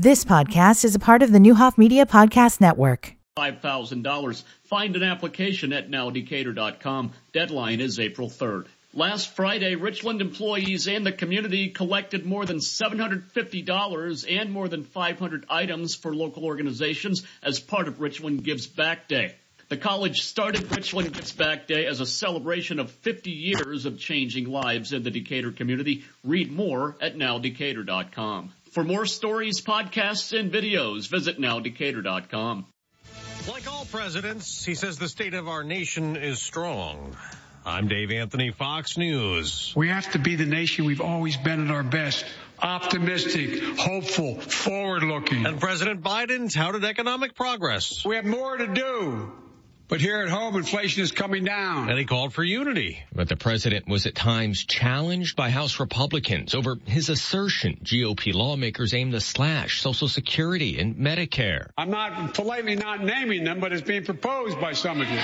This podcast is a part of the Neuhoff Media Podcast Network. $5,000. Find an application at nowdecatur.com. Deadline is April 3rd. Last Friday, Richland employees and the community collected more than $750 and more than 500 items for local organizations as part of Richland Gives Back Day. The college started Richland Gives Back Day as a celebration of 50 years of changing lives in the Decatur community. Read more at nowdecatur.com. For more stories, podcasts, and videos, visit nowdecatur.com. Like all presidents, he says the state of our nation is strong. I'm Dave Anthony, Fox News. We have to be the nation we've always been at our best. Optimistic, hopeful, forward looking. And President Biden touted economic progress. We have more to do. But here at home, inflation is coming down. And he called for unity. But the president was at times challenged by House Republicans over his assertion GOP lawmakers aim to slash Social Security and Medicare. I'm not politely not naming them, but it's being proposed by some of you.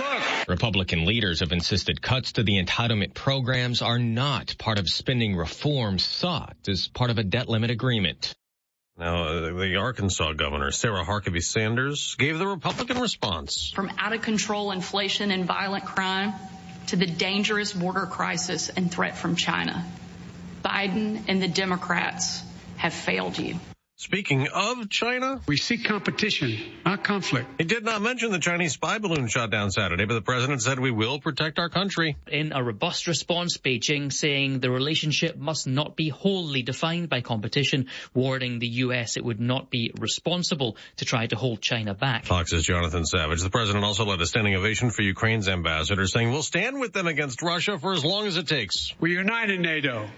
Look. Republican leaders have insisted cuts to the entitlement programs are not part of spending reforms sought as part of a debt limit agreement. Now, uh, the Arkansas governor, Sarah Huckabee Sanders, gave the Republican response. From out of control inflation and violent crime to the dangerous border crisis and threat from China, Biden and the Democrats have failed you. Speaking of China, we seek competition, not conflict. He did not mention the Chinese spy balloon shot down Saturday, but the president said we will protect our country. In a robust response, Beijing saying the relationship must not be wholly defined by competition, warning the U.S. it would not be responsible to try to hold China back. Fox's Jonathan Savage. The president also led a standing ovation for Ukraine's ambassador, saying we'll stand with them against Russia for as long as it takes. We united NATO.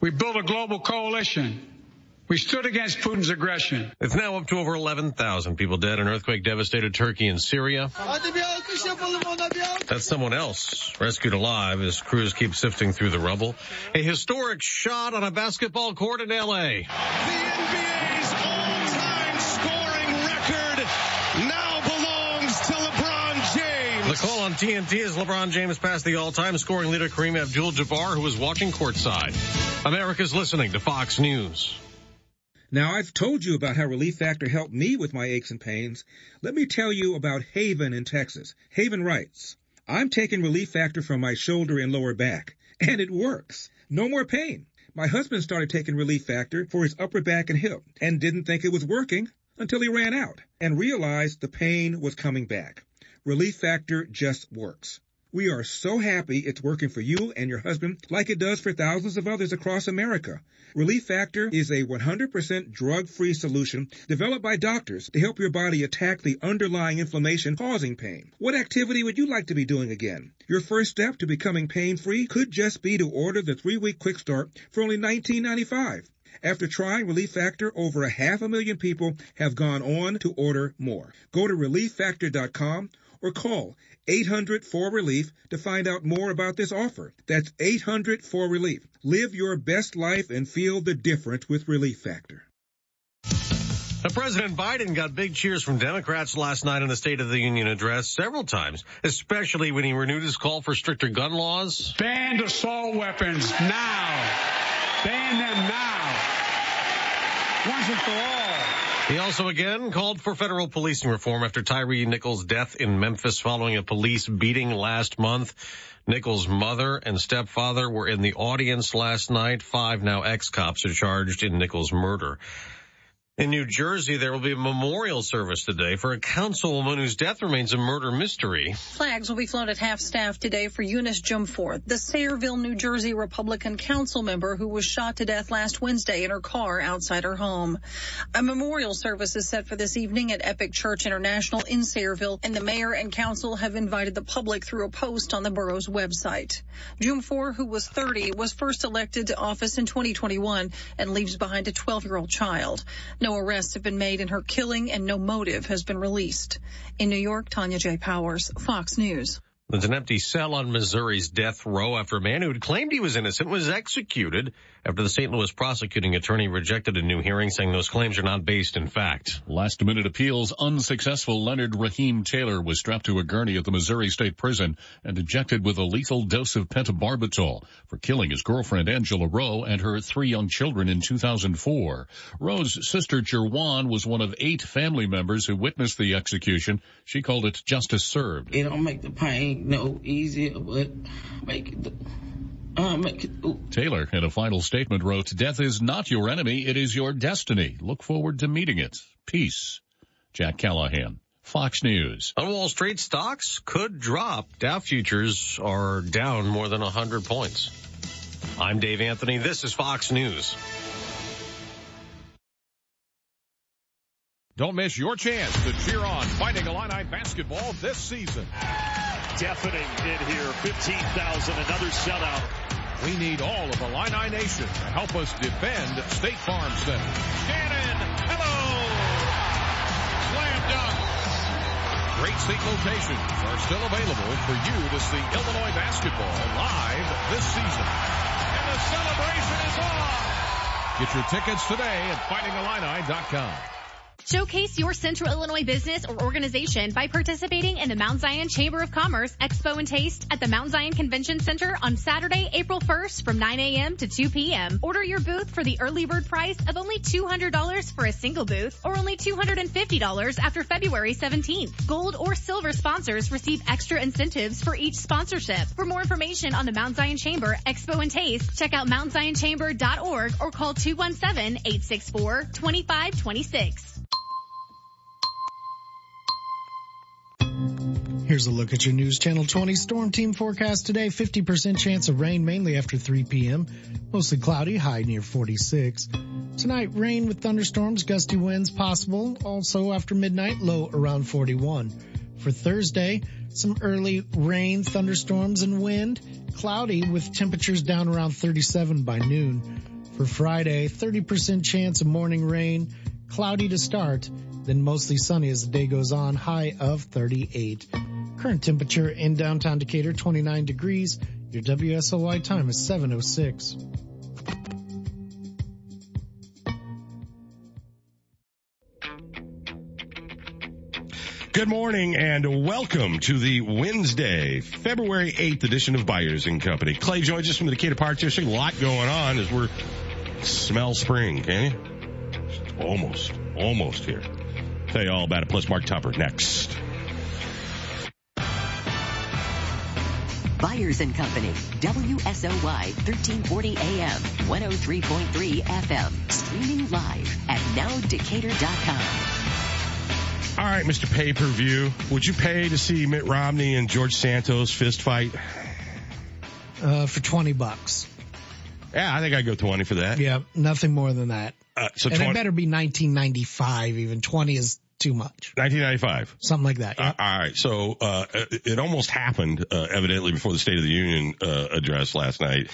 We built a global coalition. We stood against Putin's aggression. It's now up to over 11,000 people dead in earthquake devastated Turkey and Syria. That's someone else rescued alive as crews keep sifting through the rubble. A historic shot on a basketball court in LA. The NBA's all-time scoring record now belongs to LeBron James. The call on TNT is LeBron James passed the all-time scoring leader Kareem Abdul-Jabbar who was watching courtside. America's listening to Fox News. Now, I've told you about how Relief Factor helped me with my aches and pains. Let me tell you about Haven in Texas. Haven writes, I'm taking Relief Factor from my shoulder and lower back, and it works. No more pain. My husband started taking Relief Factor for his upper back and hip and didn't think it was working until he ran out and realized the pain was coming back. Relief Factor just works. We are so happy it's working for you and your husband like it does for thousands of others across America. Relief Factor is a 100% drug-free solution developed by doctors to help your body attack the underlying inflammation causing pain. What activity would you like to be doing again? Your first step to becoming pain-free could just be to order the three-week quick start for only $19.95. After trying Relief Factor, over a half a million people have gone on to order more. Go to relieffactor.com or call 800 4 relief to find out more about this offer. That's 800 4 relief. Live your best life and feel the difference with Relief Factor. Now, President Biden got big cheers from Democrats last night in the State of the Union address several times, especially when he renewed his call for stricter gun laws. Ban assault weapons now. Ban them now. Once and for all. He also again called for federal policing reform after Tyre Nichols' death in Memphis following a police beating last month. Nichols' mother and stepfather were in the audience last night. Five now ex-cops are charged in Nichols' murder. In New Jersey, there will be a memorial service today for a councilwoman whose death remains a murder mystery. Flags will be flown at half staff today for Eunice Dwumfour, the Sayreville, New Jersey Republican council member who was shot to death last Wednesday in her car outside her home. A memorial service is set for this evening at Epic Church International in Sayreville, and the mayor and council have invited the public through a post on the borough's website. Dwumfour, who was 30, was first elected to office in 2021 and leaves behind a 12-year-old child. No arrests have been made in her killing and no motive has been released. In New York, Tanya J. Powers, Fox News. There's an empty cell on Missouri's death row after a man who had claimed he was innocent was executed after the St. Louis prosecuting attorney rejected a new hearing saying those claims are not based in fact. Last minute appeals unsuccessful. Leonard Raheem Taylor was strapped to a gurney at the Missouri State Prison and injected with a lethal dose of pentobarbital for killing his girlfriend Angela Rowe and her three young children in 2004. Rowe's sister Jerwan was one of eight family members who witnessed the execution. She called it justice served. It don't make the pain no easier, but make it. Uh, Uh, make it. Taylor, in a final statement, wrote, Death is not your enemy, it is your destiny. Look forward to meeting it. Peace. Jack Callahan, Fox News. On Wall Street, stocks could drop. Dow futures are down more than 100 points. I'm Dave Anthony. This is Fox News. Don't miss your chance to cheer on Fighting Illini basketball this season. Deafening in here, 15,000, another sellout. We need all of Illini Nation to help us defend State Farm Center. Shannon, hello! Slam dunk. Great seat locations are still available for you to see Illinois basketball live this season. And the celebration is on! Get your tickets today at fightingillini.com. Showcase your Central Illinois business or organization by participating in the Mount Zion Chamber of Commerce Expo and Taste at the Mount Zion Convention Center on Saturday, April 1st from 9 a.m. to 2 p.m. Order your booth for the early bird price of only $200 for a single booth or only $250 after February 17th. Gold or silver sponsors receive extra incentives for each sponsorship. For more information on the Mount Zion Chamber Expo and Taste, check out mountzionchamber.org or call 217-864-2526. Here's a look at your News Channel 20 storm team forecast today. 50% chance of rain mainly after 3 p.m. Mostly cloudy, high near 46. Tonight, rain with thunderstorms, gusty winds possible. Also after midnight, low around 41. For Thursday, some early rain, thunderstorms, and wind. Cloudy with temperatures down around 37 by noon. For Friday, 30% chance of morning rain. Cloudy to start, then mostly sunny as the day goes on, high of 38. Current temperature in downtown Decatur, 29 degrees. Your WSOY time is 706. Good morning and welcome to the Wednesday, February 8th edition of Byers and Company. Clay joins us from the Decatur Park District. A lot going on as we're smell spring, can you? Almost, almost here. Tell you all about it. Plus Mark Tupper next. Byers and Company, WSOY 1340 AM, 103.3 FM, streaming live at nowdecatur.com. All right, Mr. Pay Per View, would you pay to see Mitt Romney and George Santos fist fight? Uh, for 20 bucks. Yeah, I think I'd go 20 for that. Yeah, nothing more than that. Uh, so and 20, it better be 1995 even. 20 is too much. 1995. Something like that. Yeah. Uh, all right. So, uh, it almost happened, uh, evidently before the State of the Union, uh, address last night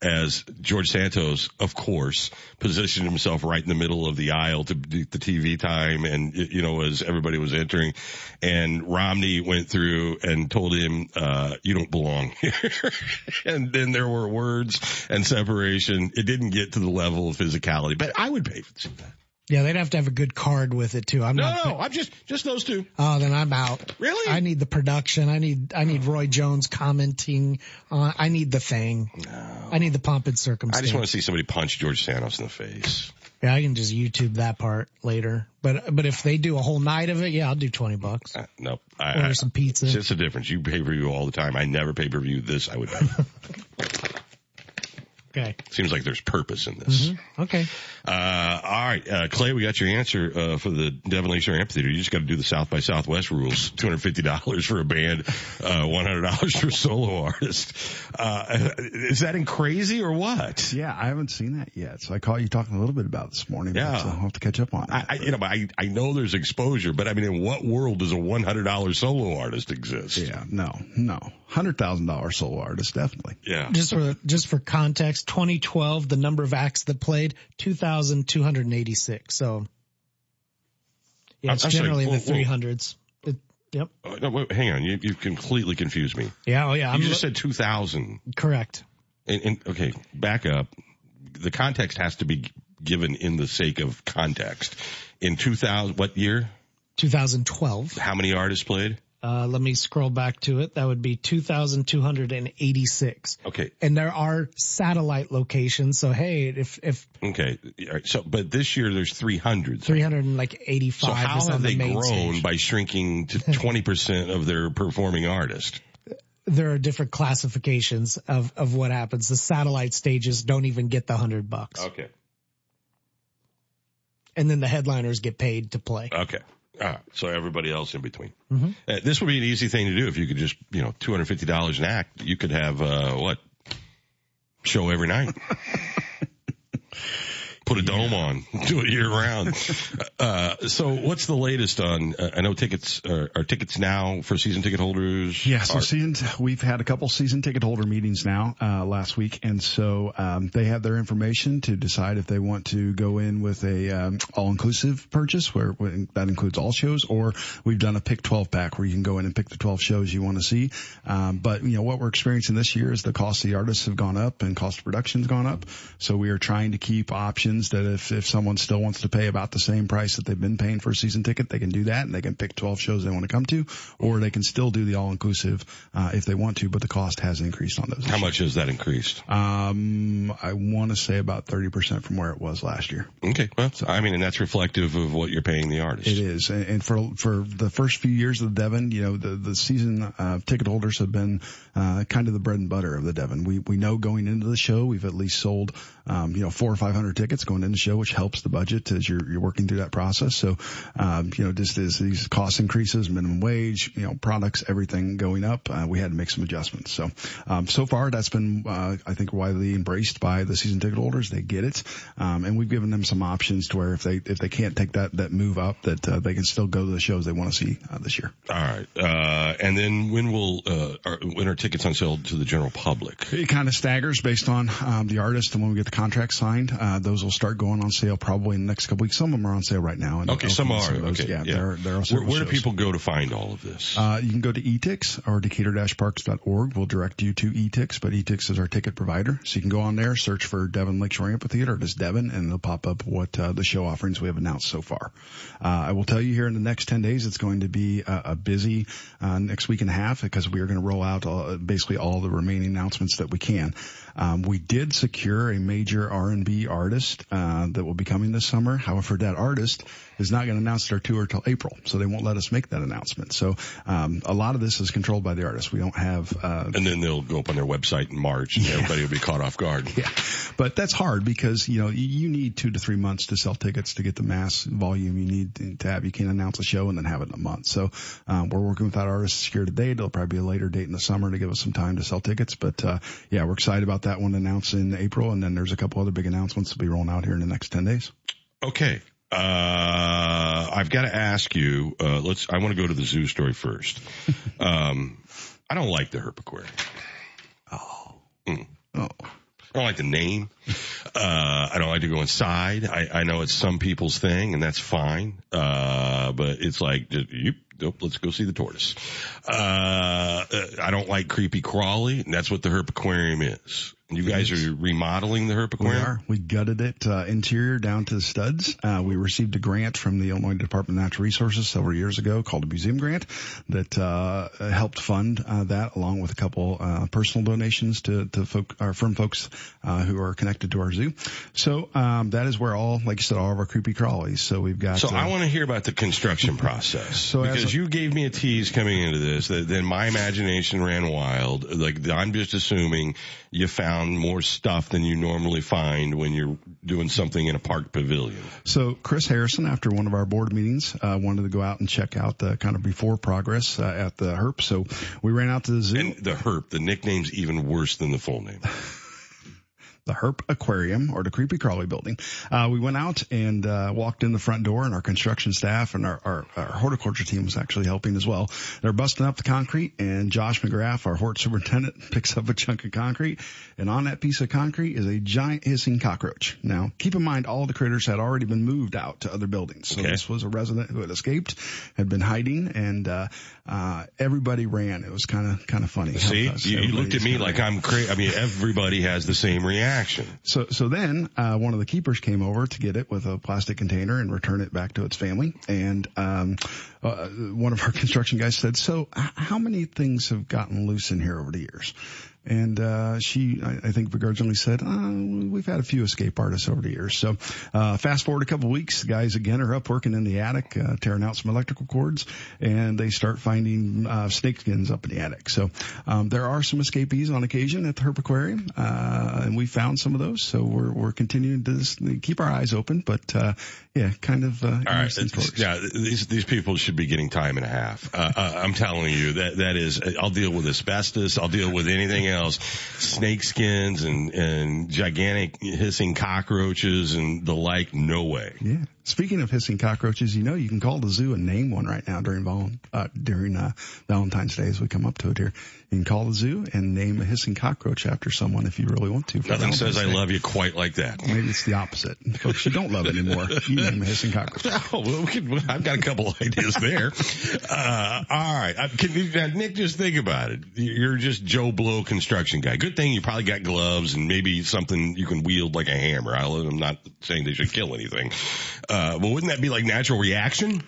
as George Santos, of course, positioned himself right in the middle of the aisle to do the TV time and, you know, as everybody was entering and Romney went through and told him, uh, you don't belong here. and then there were words and separation. It didn't get to the level of physicality, but I would pay for that. Yeah, they'd have to have a good card with it too. I'm No, not. no, I'm just, just those two. Oh, then I'm out. Really? I need the production. I need I need Roy Jones commenting. On, I need the thing. No. I need the pomp and circumstance. I just want to see somebody punch George Santos in the face. Yeah, I can just YouTube that part later. But but if they do a whole night of it, yeah, I'll do twenty bucks. Uh, nope. I, Order I- some pizza. It's just a difference. You pay per view all the time. I never pay per view this. I would pay. Okay. Seems like there's purpose in this. Okay. Uh, all right, uh, Clay, we got your answer, uh, for the Devon Lakeshore Amphitheater. You just got to do the South by Southwest rules. $250 for a band, uh, $100 for a solo artist. Uh, is that in crazy or what? Yeah, I haven't seen that yet. So I caught you talking a little bit about this morning. Yeah. So I'll have to catch up on it. I, I, you know, but I, I know there's exposure, but I mean, in what world does a $100 solo artist exist? yeah, no, no. $100,000 solo artist, definitely. Yeah. Just for just for context, 2012, the number of acts that played 2,286. So yeah, it's sorry, generally in the whoa, whoa. 300s. It, Yep. Oh, no, wait, hang on. You, you completely confused me. Yeah. Oh, yeah. You I'm just said 2000. correct. And, and okay, back up. The context has to be given in the sake of context. In 2000, what year? 2012. How many artists played? Uh, let me scroll back to it. That would be 2,286. Okay. And there are satellite locations. So hey, if, if Okay. All right. So, but this year there's 300. 385 So how have they the grown stage. by shrinking to 20% of their performing artists? There are different classifications of, of what happens. The satellite stages don't even get the hundred bucks. Okay. And then the headliners get paid to play. Okay. Right. So everybody else in between. Mhm. Uh, this would be an easy thing to do if you could just, you know, $250 an act. You could have, uh, what? Show every night. Put a dome on, do it year round. Uh, so what's the latest on, uh, I know tickets are, are tickets now for season ticket holders. Yeah, so are- season, we've had a couple season ticket holder meetings now, uh, last week. And so, um, they have their information to decide if they want to go in with a, um, all-inclusive purchase where, when that includes all shows or we've done a pick 12 pack where you can go in and pick the 12 shows you want to see. Um, but you know, what we're experiencing this year is the cost of the artists have gone up and cost of production's gone up. So we are trying to keep options that if, if someone still wants to pay about the same price that they've been paying for a season ticket, they can do that and they can pick 12 shows they want to come to, or they can still do the all inclusive, uh, if they want to, but the cost has increased on those. How much has that increased? Um, I want to say about 30% from where it was last year. Okay. Well, I mean, and that's reflective of what you're paying the artist. It is, and and for for the first few years of the Devon, you know, the the season uh, ticket holders have been uh, kind of the bread and butter of the Devon. We we know going into the show, we've at least sold, um, you know, four or five hundred tickets going into the show, which helps the budget as you're you're working through that process. So, um, you know, just as these cost increases, minimum wage, you know, products, everything going up, uh, we had to make some adjustments. So, um, so far that's been, uh, I think, widely embraced by the season ticket holders. They get it, um, and we've given them some options to where if they if they can't take that that move up, that uh, they can still go to the shows they want to see uh, this year. All right. Uh, and then when will, uh, are, when are tickets on sale to the general public? It kind of staggers based on um, the artist and when we get the contract signed. Uh, those will start going on sale probably in the next couple weeks. Some of them are on sale right now. And Okay, some are. Okay, yeah, yeah. There, are, there are Where, where do people go to find all of this? Uh, you can go to etix or decatur-parks.org. We'll direct you to etix, but etix is our ticket provider. So you can go on there, search for Devon Lakeshore Amphitheater, just Devon, and it'll pop up what uh, the show offerings we have announced so far. Uh, I will tell you here in the next 10 days, it's going to be a, a busy uh, next week and a half because we are going to roll out uh, basically all the remaining announcements that we can. Um, we did secure a major R&B artist uh, that will be coming this summer. However, that artist is not going to announce their tour till April, so they won't let us make that announcement. So um, a lot of this is controlled by the artist. We don't have. Uh, and then they'll go up on their website in March and everybody will be caught off guard. Yeah. But that's hard because, you know, you- need two to three months to sell tickets to get the mass volume you need to have. You can't announce a show and then have it in a month. So, um, we're working with that artist here today. It'll probably be a later date in the summer to give us some time to sell tickets. But, uh, yeah, we're excited about that one announced in April. And then there's a couple other big announcements that'll be rolling out here in the next 10 days. Okay. Uh, I've got to ask you, uh, let's, I want to go to the zoo story first. um, I don't like the Herp Aquarium. Oh. Oh. I don't like the name. Uh, I don't like to go inside. I, I know it's some people's thing and that's fine. Uh, but it's like, you, nope, let's go see the tortoise. Uh, I don't like creepy crawly and that's what the Herp Aquarium is. You guys are remodeling the Herp Aquarium? We are. We gutted it uh, interior down to the studs. Uh, we received a grant from the Illinois Department of Natural Resources several years ago called a museum grant that uh, helped fund uh, that along with a couple uh, personal donations to, to folk, our firm folks uh, who are connected to our zoo. So um, that is where all, like you said, all of our creepy crawlies. So we've got. So I want to hear about the construction process. So because a- you gave me a tease coming into this, that then my imagination ran wild. Like I'm just assuming you found more stuff than you normally find when you're doing something in a park pavilion. So Chris Harrison, after one of our board meetings, uh, wanted to go out and check out the kind of before progress uh, at the Herp. So we ran out to the zoo. And the herp, the nickname's even worse than the full name. The Herp Aquarium or the Creepy Crawly building. Uh, we went out and uh, walked in the front door, and our construction staff and our, our, our horticulture team was actually helping as well. They're busting up the concrete, and Josh McGrath, our hort superintendent, picks up a chunk of concrete, and on that piece of concrete is a giant hissing cockroach. Now, keep in mind, all the critters had already been moved out to other buildings, so Okay. this was a resident who had escaped, had been hiding, and uh, uh, everybody ran. It was kind of kind of funny. See, you, you looked at me like. I'm crazy. I mean, everybody has the same reaction. So, so then, uh, one of the keepers came over to get it with a plastic container and return it back to its family. And, um, uh, one of our construction guys said, so how many things have gotten loose in here over the years? And, uh, she, I, I think begrudgingly said, uh, we've had a few escape artists over the years. So, uh, fast forward a couple weeks, the guys again are up working in the attic, uh, tearing out some electrical cords and they start finding, uh, snake skins up in the attic. So, um, there are some escapees on occasion at the Herp Aquarium, uh, and we found some of those. So we're, we're continuing to just keep our eyes open, but, uh, yeah, kind of, uh, All right. Yeah, these these people should be getting time and a half. Uh, uh, I'm telling you that that is. I'll deal with asbestos. I'll deal with anything else. Snake skins and and gigantic hissing cockroaches and the like. No way. Yeah. Speaking of hissing cockroaches, you know you can call the zoo and name one right now during uh, during uh, Valentine's Day as we come up to it here. You can call the zoo and name a hissing cockroach after someone if you really want to. Nothing says I love you quite like that. Maybe it's the opposite. Folks, you don't love anymore. You name a hissing cockroach. Oh, well, we can, I've got a couple ideas there. Uh, all right. Uh, Can now, Nick, just think about it. You're just Joe Blow construction guy. Good thing you probably got gloves and maybe something you can wield like a hammer. I'm not saying they should kill anything. Uh, but wouldn't that be like natural reaction?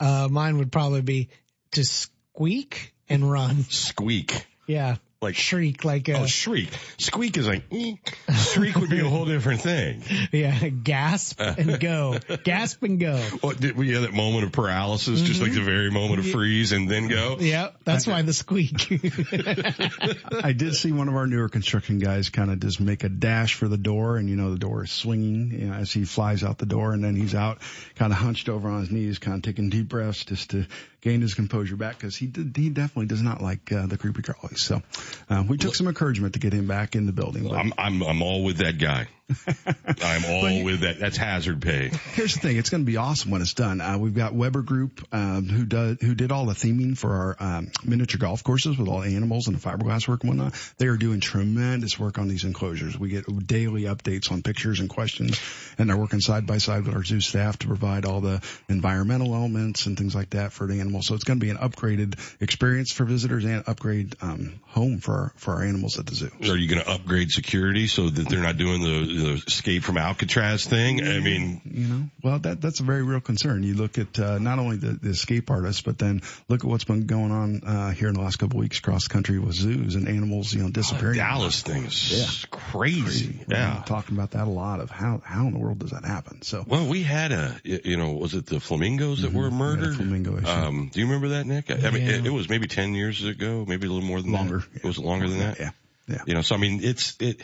Uh, mine would probably be to squeak and run. Squeak. Yeah. Like shriek, like a, Oh, shriek. Squeak is like, eh. shriek would be a whole different thing. yeah, gasp and go. gasp and go. What, did we have that moment of paralysis, just like the very moment of freeze and then go? Yeah, that's why the squeak. I did see one of our newer construction guys kind of just make a dash for the door and you know the door is swinging you know, as he flies out the door and then he's out kind of hunched over on his knees kind of taking deep breaths just to gain his composure back because he did, he definitely does not like uh, the creepy crawlies. So uh, we took some encouragement to get him back in the building. But I'm, I'm, I'm all with that guy. I'm all with that. That's hazard pay. Here's the thing: it's going to be awesome when it's done. Uh, we've got Weber Group um, who does who did all the theming for our um, miniature golf courses with all the animals and the fiberglass work and whatnot. They are doing tremendous work on these enclosures. We get daily updates on pictures and questions, and they're working side by side with our zoo staff to provide all the environmental elements and things like that for the animals. So it's going to be an upgraded experience for visitors and upgrade um, home for our, for our animals at the zoo. Are you going to upgrade security so that they're not doing the, the escape from Alcatraz thing? I mean, you know, well, that that's a very real concern. You look at uh, not only the, the escape artists, but then look at what's been going on uh, here in the last couple of weeks across the country with zoos and animals, you know, disappearing. Dallas thing is crazy. We're Yeah. talking about that a lot of how how in the world does that happen? So Well, we had a you know, was it the flamingos that were murdered? flamingo issue. Um, do you remember that, Nick? I, I mean, it, it was maybe 10 years ago, maybe a little more than Longer. that. It was longer than that. Yeah. Yeah. You know, so I mean, it's, it,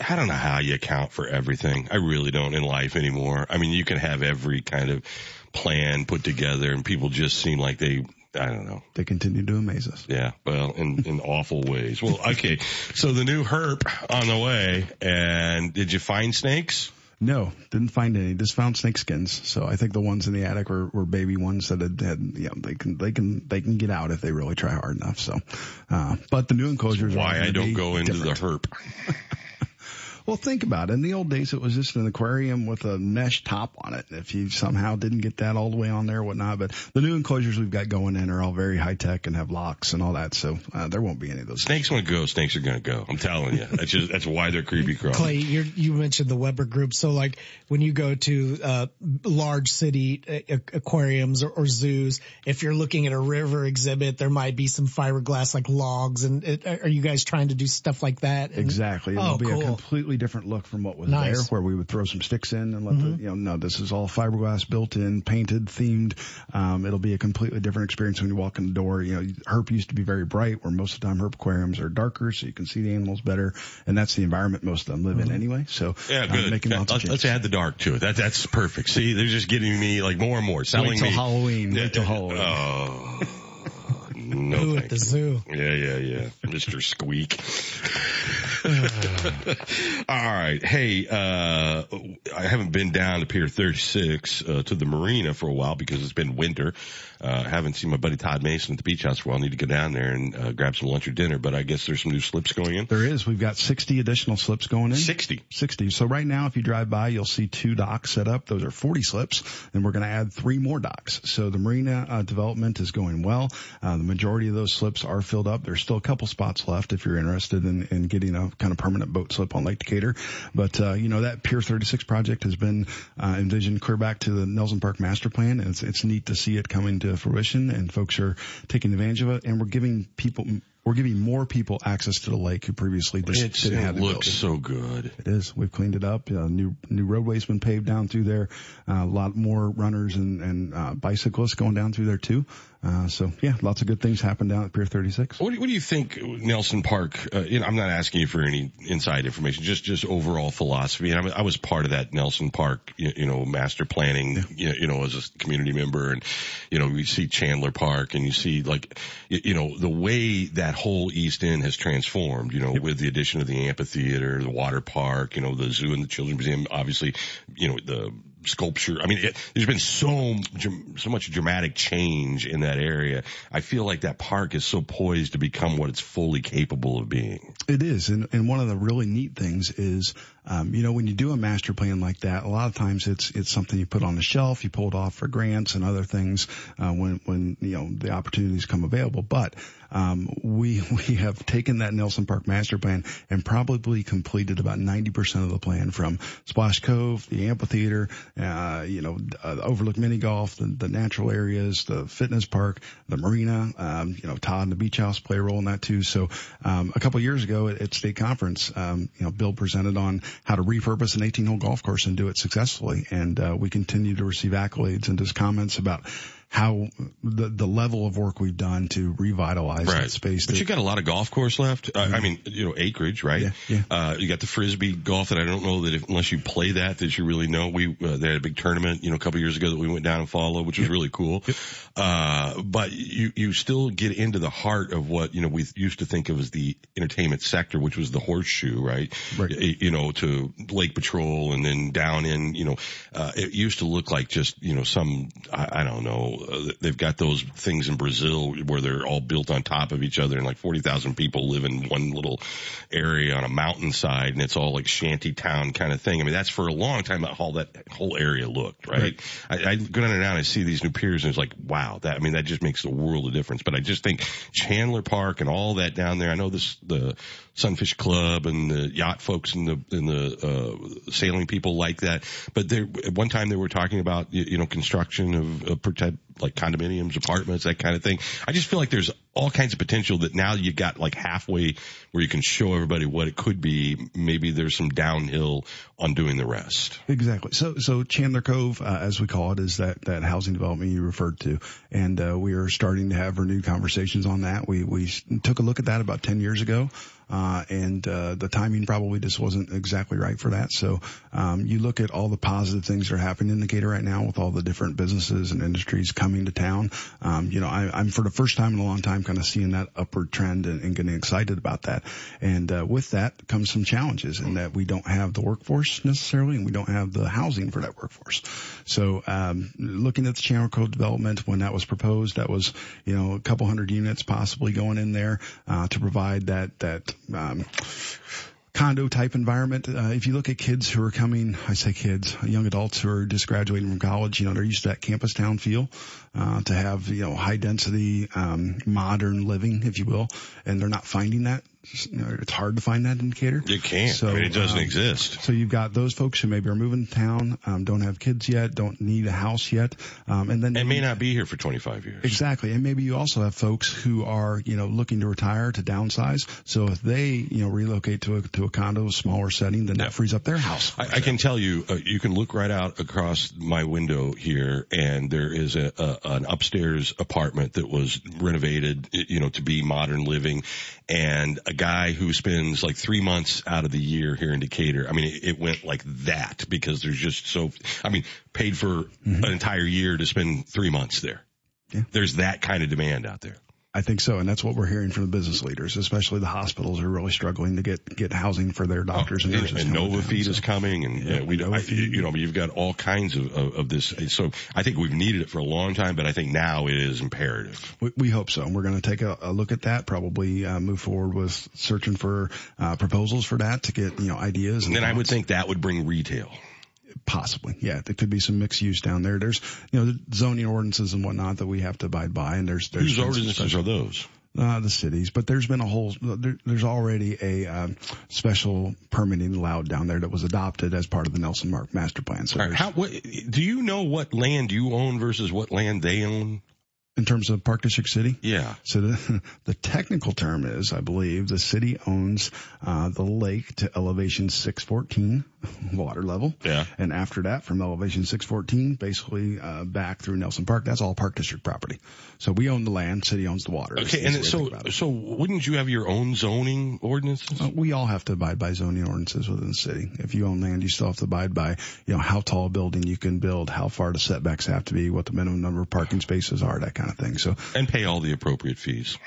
I don't know how you account for everything. I really don't in life anymore. I mean, you can have every kind of plan put together and people just seem like they, I don't know. they continue to amaze us. Yeah, well, in, in awful ways. Well, okay. So the new herp on the way and did you find snakes? No, didn't find any. Just found snake skins. So I think the ones in the attic were, were baby ones that had, had you know, they can they can they can get out if they really try hard enough. So, uh, but the new enclosures. are Why I don't go into different. the herp. Well, think about it. In the old days, it was just an aquarium with a mesh top on it. If you somehow didn't get that all the way on there or whatnot, but the new enclosures we've got going in are all very high tech and have locks and all that. So uh, there won't be any of those. Snakes want to go, snakes are going to go. I'm telling you. That's just, that's why they're creepy crawling. Clay, you're, you mentioned the Weber Group. So, like when you go to uh, large city uh, aquariums or, or zoos, if you're looking at a river exhibit, there might be some fiberglass like logs. And it, are you guys trying to do stuff like that? And- Exactly. It'll Oh, be cool. a completely different look from what was Nice. Mm-hmm. there, where we would throw some sticks in and let the, you know, no, this is all fiberglass built in, painted, themed. Um, it'll be a completely different experience when you walk in the door. You know, herp used to be very bright, where most of the time herp aquariums are darker, so you can see the animals better. And that's the environment most of them live in Mm-hmm. anyway. So, Yeah, uh, good. making lots let's, let's add the dark to it. That, that's perfect. See, they're just getting me like more and more selling Wait till me. Halloween. Yeah, Wait till Halloween. Oh, No, Who at the you. zoo? Yeah, yeah, yeah. Mr. Squeak. All right. Hey, uh, I haven't been down to Pier 36, uh, to the marina for a while because it's been winter. Uh, I haven't seen my buddy Todd Mason at the beach house for a while. I need to go down there and, uh, grab some lunch or dinner, but I guess there's some new slips going in. There is. We've got 60 additional slips going in. 60. 60. So right now, if you drive by, you'll see two docks set up. Those are 40 slips. And we're going to add three more docks. So the marina uh, development is going well. Uh, the majority of those slips are filled up. There's still a couple spots left if you're interested in, in getting a kind of permanent boat slip on Lake Decatur. But, uh, you know, that Pier 36 project has been uh, envisioned clear back to the Nelson Park master plan. And it's, it's neat to see it coming to fruition and folks are taking advantage of it. And we're giving people we're giving more people access to the lake who previously just It's, didn't have it the looks ability. so good. It is. We've cleaned it up. Uh, new new roadways been paved down through there. Uh, a lot more runners and and uh, bicyclists going down through there too. Uh, so yeah, lots of good things happen down at Pier 36. What do, what do you think Nelson Park? Uh, you know, I'm not asking you for any inside information, just just overall philosophy. And I, I was part of that Nelson Park, you, you know, master planning. You, know, you know, as a community member, and you know, you see Chandler Park, and you see like, you, you know, the way that whole East End has transformed. You know, with the addition of the amphitheater, the water park, you know, the zoo and the children's museum. Obviously, you know, the sculpture. I mean, it, there's been so so much dramatic change in that area. I feel like that park is so poised to become what it's fully capable of being. It is, and, and one of the really neat things is, um, you know, when you do a master plan like that, a lot of times it's it's something you put on the shelf, you pull it off for grants and other things uh, when when you know the opportunities come available. But um, we we have taken that Nelson Park master plan and probably completed about 90% of the plan from Splash Cove, the amphitheater, uh, you know, uh, Overlook Mini Golf, the, the natural areas, the fitness park, the marina. Um, you know, Todd and the beach house play a role in that too. So um, a couple years ago at, at state conference, um, you know, Bill presented on how to repurpose an 18 hole golf course and do it successfully, and uh, we continue to receive accolades and just comments about how the the level of work we've done to revitalize that space. But that- you got a lot of golf course left. Uh, I mean, you know, acreage, right? Yeah, yeah. Uh, you got the frisbee golf that I don't know that if, unless you play that, that you really know. We, uh, they had a big tournament, you know, a couple years ago that we went down and followed, which was really cool. Uh, but you, you still get into the heart of what, you know, we used to think of as the entertainment sector, which was the horseshoe, right? Right. You know, to Lake Patrol and then down in, you know, uh, it used to look like just, you know, some, I, I don't know, uh, they've got those things in Brazil where they're all built on top of each other and like 40,000 people live in one little area on a mountainside and it's all like shanty town kind of thing. I mean, that's for a long time how that whole area looked, right? I, I go down and down and see these new piers and it's like, wow, that, I mean, that just makes a world of difference. But I just think Chandler Park and all that down there, I know this, the Sunfish Club and the yacht folks and the, and the, uh, sailing people like that. But there, at one time they were talking about, you, you know, construction of, uh, like condominiums, apartments, that kind of thing. I just feel like there's all kinds of potential that now you got like halfway where you can show everybody what it could be. Maybe there's some downhill on doing the rest. Exactly. So, so Chandler Cove, uh, as we call it, is that, that housing development you referred to. And, uh, we are starting to have renewed conversations on that. We, we took a look at that about 10 years ago. Uh, and, uh, the timing probably just wasn't exactly right for that. So, um, you look at all the positive things that are happening in Decatur right now with all the different businesses and industries coming to town. Um, you know, I, I'm for the first time in a long time kind of seeing that upward trend and, and getting excited about that. And, uh, with that comes some challenges in that we don't have the workforce necessarily and we don't have the housing for that workforce. So, um, looking at the Chandler Cove development when that was proposed, that was, you know, a couple hundred units possibly going in there, uh, to provide that, that, um, condo type environment. Uh, if you look at kids who are coming, I say kids, young adults who are just graduating from college, you know, they're used to that campus town feel, uh, to have, you know, high density, um, modern living, if you will, and they're not finding that. You know, it's hard to find that in Decatur. You can't. So, I mean, it doesn't um, exist. So you've got those folks who maybe are moving to town, um, don't have kids yet, don't need a house yet, um, and then And may not be here for 25 years. Exactly. And maybe you also have folks who are, you know, looking to retire, to downsize. So if they, you know, relocate to a, to a condo, a smaller setting, then that frees up their house. I, I can tell you, uh, you can look right out across my window here, and there is a, a an upstairs apartment that was renovated, you know, to be modern living, and a guy who spends like three months out of the year here in Decatur. I mean, it, it went like that because there's just so. I mean, paid for mm-hmm. an entire year to spend three months there. There's that kind of demand out there. I think so, and that's what we're hearing from the business leaders, especially the hospitals are really struggling to get get housing for their doctors oh, and nurses. And, Nova Feed so. is coming, and yeah, we, I, you know, you've got all kinds of, of, of, this. So I think we've needed it for a long time, but I think now it is imperative. We, we hope so, and we're going to take a, a, look at that. Probably uh, move forward with searching for uh, proposals for that to get you know ideas. And, and then I would think that would bring retail. Possibly, yeah. There could be some mixed use down there. There's, you know, the zoning ordinances and whatnot that we have to abide by, and there's there's whose ordinances are those? uh, the cities, but there's been a whole, there, there's already a um, special permitting allowed down there that was adopted as part of the Nelson Park master plan. So right, how, what, do you know what land you own versus what land they own? In terms of Park District City? Yeah. So the, the technical term is, I believe, the city owns uh, the lake to elevation 614 water level. Yeah. And after that, from elevation 614, basically uh, back through Nelson Park, that's all Park District property. So we own the land, city owns the water. Okay, and so so wouldn't you have your own zoning ordinances? Uh, we all have to abide by zoning ordinances within the city. If you own land, you still have to abide by, you know, how tall a building you can build, how far the setbacks have to be, what the minimum number of parking spaces are, that kind of thing. So and pay all the appropriate fees.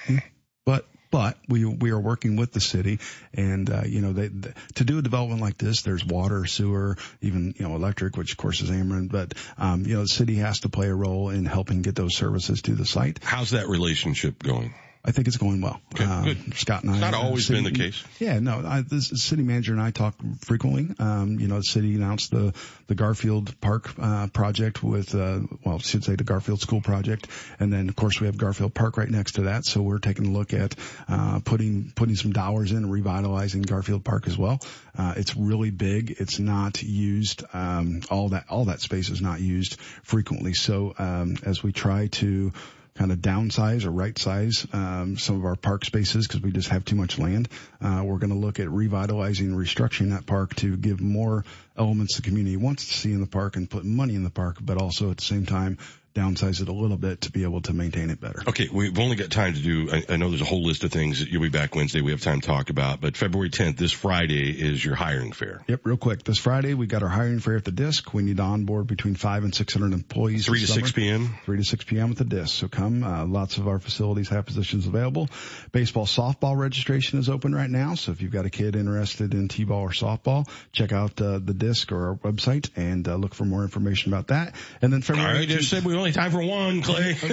But but we we are working with the city, and uh, you know, they, they, to do a development like this, there's water, sewer, even you know, electric, which of course is Ameren. But um, you know, the city has to play a role in helping get those services to the site. How's that relationship going? I think it's going well. Okay, um, good. Scott and I. It's not always city, been the case. Yeah, no. I, the city manager and I talk frequently. Um, you know, the city announced the the Garfield Park uh, project with, uh, well, I should say the Garfield School project, and then of course we have Garfield Park right next to that. So we're taking a look at uh, putting putting some dollars in and revitalizing Garfield Park as well. Uh, it's really big. It's not used. Um, all that all that space is not used frequently. So um, as we try to kind of downsize or right size um, some of our park spaces because we just have too much land. Uh, we're going to look at revitalizing, and restructuring that park to give more elements the community wants to see in the park and put money in the park, but also at the same time downsize it a little bit to be able to maintain it better. Okay, we've only got time to do, I, I know there's a whole list of things that you'll be back Wednesday we have time to talk about, but February 10th, this Friday is your hiring fair. Yep, real quick. This Friday we got our hiring fair at the disc. We need to onboard between five and 600 employees. 3 to 6 p.m.? 3 to 6 p.m. at the disc. So come, uh, lots of our facilities have positions available. Baseball softball registration is open right now. So if you've got a kid interested in t-ball or softball, check out uh, the disc or our website and uh, look for more information about that. And then February. All right, just said we only time for one. Clay.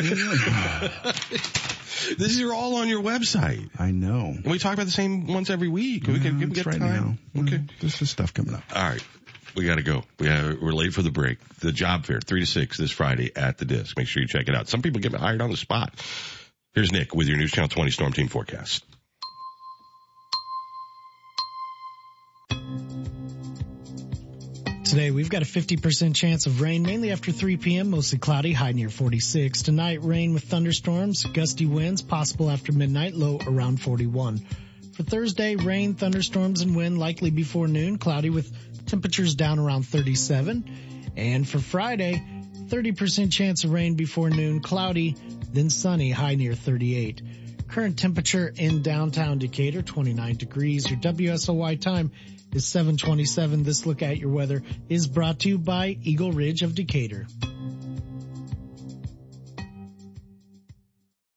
These are all on your website. I know. And we talk about the same ones every week. we can, we get right time. Now. Okay. There's is stuff coming up. All right. We got to go. We have, we're late for the break. The job fair, 3 to 6 this Friday at the disc. Make sure you check it out. Some people get hired on the spot. Here's Nick with your News Channel 20 Storm Team forecast. Today we've got a 50% chance of rain, mainly after 3 p.m., mostly cloudy, high near 46. Tonight, rain with thunderstorms, gusty winds, possible after midnight, low around 41. For Thursday, rain, thunderstorms, and wind likely before noon, cloudy with temperatures down around 37. And for Friday, 30% chance of rain before noon, cloudy, then sunny, high near 38. Current temperature in downtown Decatur, 29 degrees. Your WSOY time is 727. This look at your weather is brought to you by Eagle Ridge of Decatur.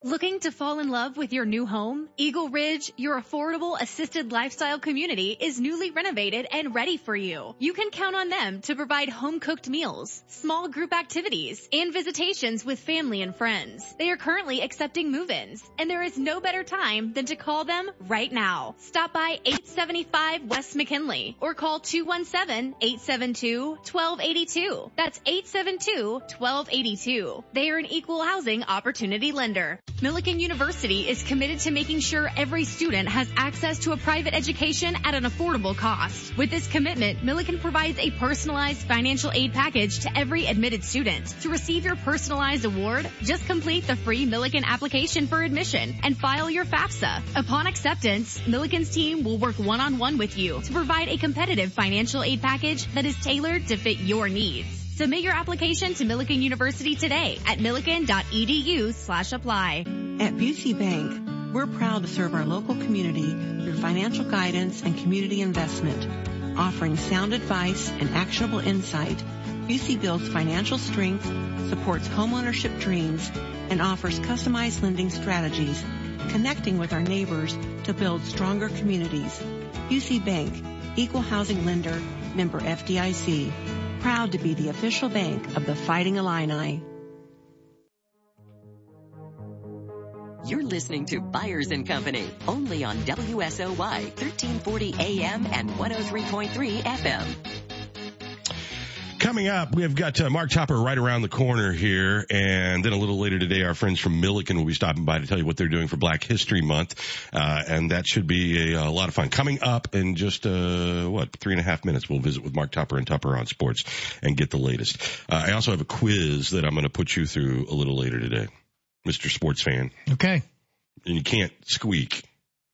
Looking to fall in love with your new home? Eagle Ridge, your affordable assisted lifestyle community, is newly renovated and ready for you. You can count on them to provide home cooked meals, small group activities, and visitations with family and friends. They are currently accepting move-ins, and there is no better time than to call them right now. Stop by 875 West McKinley or call 217-872-1282. That's 872-1282. They are an equal housing opportunity lender. Millikin University is committed to making sure every student has access to a private education at an affordable cost. With this commitment, Millikin provides a personalized financial aid package to every admitted student. To receive your personalized award, just complete the free Millikin application for admission and file your FAFSA. Upon acceptance, Millikin's team will work one-on-one with you to provide a competitive financial aid package that is tailored to fit your needs. Submit your application to Millikin University today at millikin.edu slash apply. At Busey Bank, we're proud to serve our local community through financial guidance and community investment, offering sound advice and actionable insight Busey builds financial strength, supports homeownership dreams, and offers customized lending strategies, connecting with our neighbors to build stronger communities. Busey Bank, equal housing lender, member FDIC, proud to be the official bank of the Fighting Illini. You're listening to Byers and Company, only on WSOY 1340 AM and 103.3 FM. Coming up, we've got uh, Mark Tupper right around the corner here, and then a little later today, our friends from Millikin will be stopping by to tell you what they're doing for Black History Month, uh, and that should be a, a, lot of fun. Coming up in just uh, what three and a half minutes, we'll visit with Mark Tupper and Tupper on Sports and get the latest. Uh, I also have a quiz that I'm going to put you through a little later today, Mr. Sports Fan. Okay. And you can't squeak.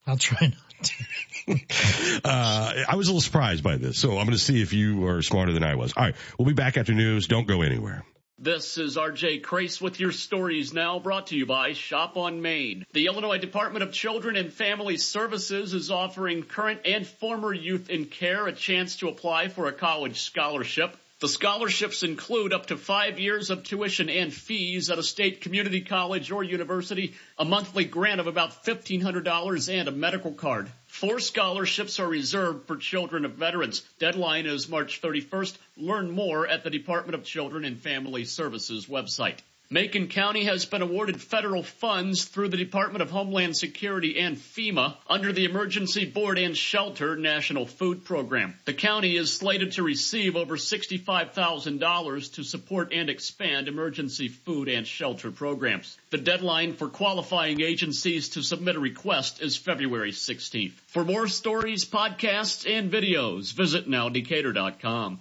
I'll try not uh, I was a little surprised by this, so I'm going to see if you are smarter than I was. All right, we'll be back after news. Don't go anywhere. This is RJ Crace with your stories now brought to you by Shop on Main. The Illinois Department of Children and Family Services is offering current and former youth in care a chance to apply for a college scholarship. The scholarships include up to five years of tuition and fees at a state community college or university, a monthly grant of about $1,500 and a medical card. Four scholarships are reserved for children of veterans. Deadline is March 31st. Learn more at the Department of Children and Family Services website. Macon County has been awarded federal funds through the Department of Homeland Security and FEMA under the Emergency Board and Shelter National Food Program. The county is slated to receive over $65,000 to support and expand emergency food and shelter programs. The deadline for qualifying agencies to submit a request is February 16th. For more stories, podcasts, and videos, visit nowdecatur.com.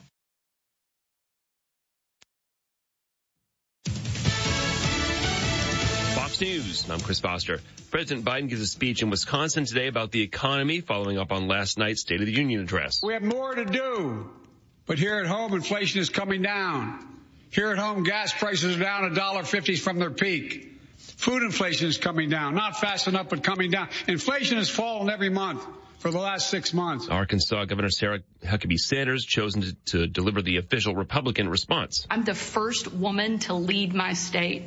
News. I'm Chris Foster. President Biden gives a speech in Wisconsin today about the economy following up on last night's State of the Union address. We have more to do, but here at home, inflation is coming down. Here at home, gas prices are down a dollar fifty from their peak. Food inflation is coming down, not fast enough, but coming down. Inflation has fallen every month for the last six months. Arkansas Governor Sarah Huckabee Sanders chosen to, to deliver the official Republican response. I'm the first woman to lead my state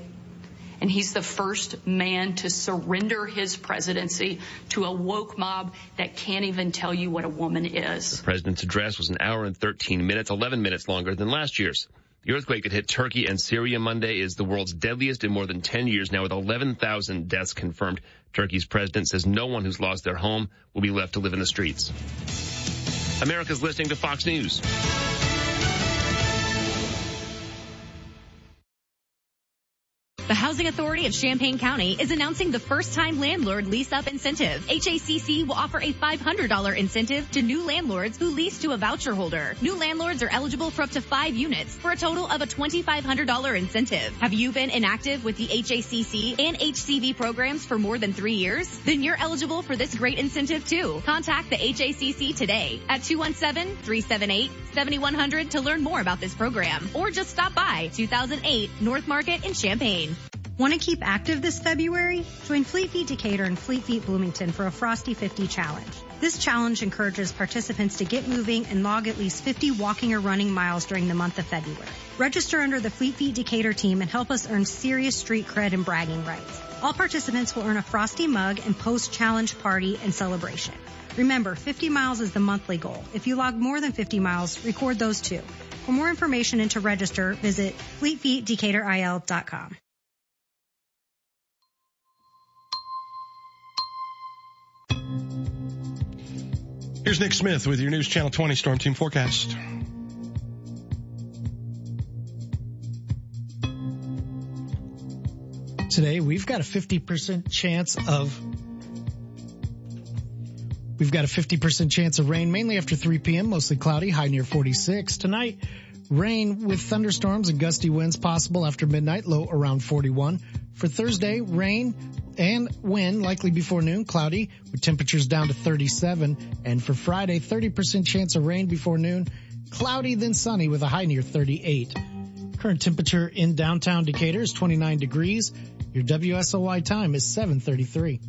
and he's the first man to surrender his presidency to a woke mob that can't even tell you what a woman is. The president's address was an hour and 13 minutes, 11 minutes longer than last year's. The earthquake that hit Turkey and Syria Monday is the world's deadliest in more than 10 years now with 11,000 deaths confirmed. Turkey's president says no one who's lost their home will be left to live in the streets. America's listening to Fox News. The Housing Authority of Champaign County is announcing the first time landlord lease up incentive. HACC will offer a $500 incentive to new landlords who lease to a voucher holder. New landlords are eligible for up to five units for a total of a $2,500 incentive. Have you been inactive with the HACC and HCV programs for more than three years? Then you're eligible for this great incentive too. Contact the HACC today at 217-378-7100 to learn more about this program or just stop by 2008 North Market in Champaign. Want to keep active this February? Join Fleet Feet Decatur and Fleet Feet Bloomington for a Frosty 50 challenge. This challenge encourages participants to get moving and log at least 50 walking or running miles during the month of February. Register under the Fleet Feet Decatur team and help us earn serious street cred and bragging rights. All participants will earn a Frosty mug and post-challenge party and celebration. Remember, 50 miles is the monthly goal. If you log more than 50 miles, record those too. For more information and to register, visit fleetfeetdecaturil.com. Here's Nick Smith with your News Channel 20 Storm Team forecast. Today, we've got a 50% chance of We've got a 50% chance of rain, mainly after 3 p.m., mostly cloudy, high near 46. Tonight, rain with thunderstorms and gusty winds possible after midnight, low around 41. For Thursday, rain and wind likely before noon, cloudy with temperatures down to 37. And for Friday, 30% chance of rain before noon, cloudy then sunny with a high near 38. Current temperature in downtown Decatur is 29 degrees. Your WSOY time is 733.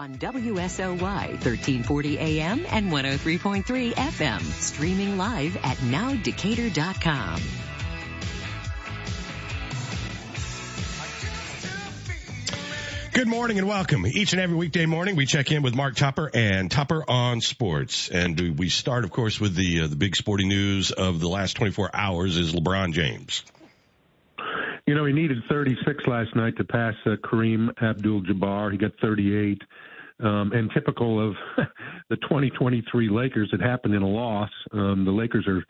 On WSOY 1340 AM and 103.3 FM. Streaming live at nowdecatur.com. Good morning and welcome. Each and every weekday morning, we check in with Mark Tupper and Tupper on Sports, and we start, of course, with the uh, the big sporting news of the last 24 hours is LeBron James. You know, he needed 36 last night to pass uh, Kareem Abdul-Jabbar. He got 38. Um, and typical of the 2023 Lakers, it happened in a loss. Um, the Lakers are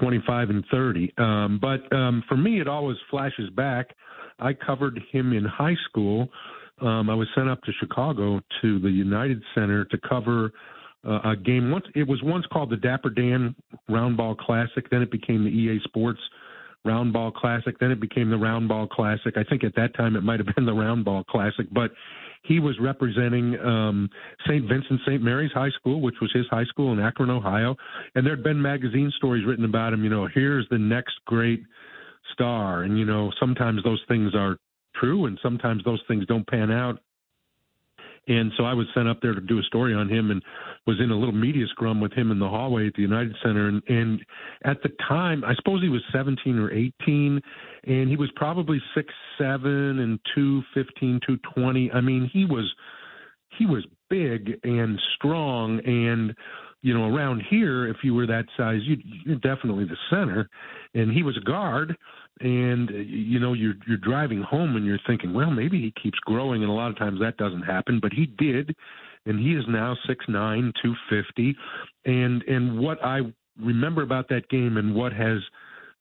25 and 30. Um, but um, for me, it always flashes back. I covered him in high school um, I was sent up to Chicago to the United Center to cover uh, a game. Once it was once called the Dapper Dan Roundball Classic. Then it became the EA Sports Roundball Classic. Then it became the Roundball Classic. I think at that time it might have been the Roundball Classic, but he was representing um, St. Vincent St. Mary's High School, which was his high school in Akron, Ohio. And there had been magazine stories written about him. You know, here's the next great star. And you know, sometimes those things are true, and sometimes those things don't pan out. And so I was sent up there to do a story on him and was in a little media scrum with him in the hallway at the United Center. And, and at the time, I suppose he was 17 or 18, and he was probably six seven and two fifteen, two twenty. I mean, he was he was big and strong and you know around here if you were that size you you're definitely the center and he was a guard and you know you're you're driving home and you're thinking well maybe he keeps growing and a lot of times that doesn't happen but he did and he is now six nine two fifty and and what i remember about that game and what has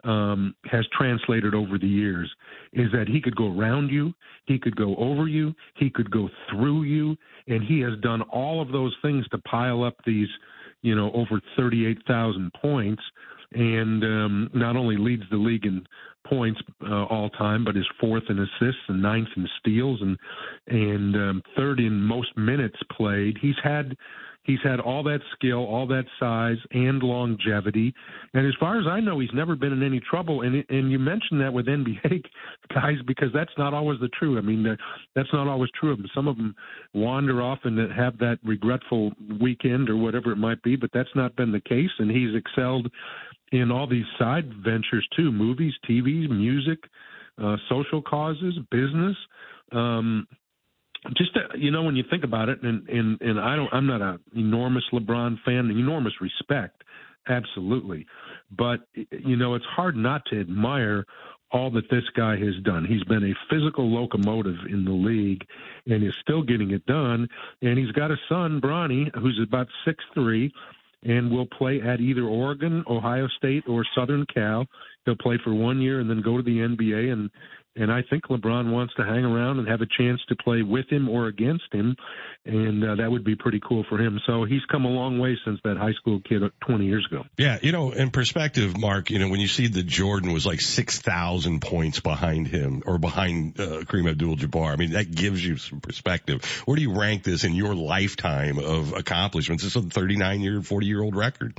um has translated over the years is that he could go around you he could go over you he could go through you and he has done all of those things to pile up these you know over 38,000 points and um, not only leads the league in points uh, all time, but is fourth in assists and ninth in steals and and um, third in most minutes played. He's had he's had all that skill, all that size, and longevity. And as far as I know, he's never been in any trouble. And and you mentioned that with NBA guys because that's not always the true. I mean, that's not always true of them. Some of them wander off and have that regretful weekend or whatever it might be, but that's not been the case. And he's excelled in all these side ventures too movies, TV, music, uh, social causes, business. Um, just to, you know when you think about it and and and I don't I'm not a enormous LeBron fan enormous respect absolutely. But you know it's hard not to admire all that this guy has done. He's been a physical locomotive in the league and is still getting it done. And he's got a son Bronny who's about six three and will play at either Oregon, Ohio State, or Southern Cal. He'll play for one year and then go to the NBA. And and I think LeBron wants to hang around and have a chance to play with him or against him, and uh, that would be pretty cool for him. So he's come a long way since that high school kid 20 years ago. Yeah, you know, in perspective, Mark, you know, when you see that Jordan was like 6,000 points behind him or behind uh, Kareem Abdul-Jabbar, I mean, that gives you some perspective. Where do you rank this in your lifetime of accomplishments? It's a 39 year, 40 year old record.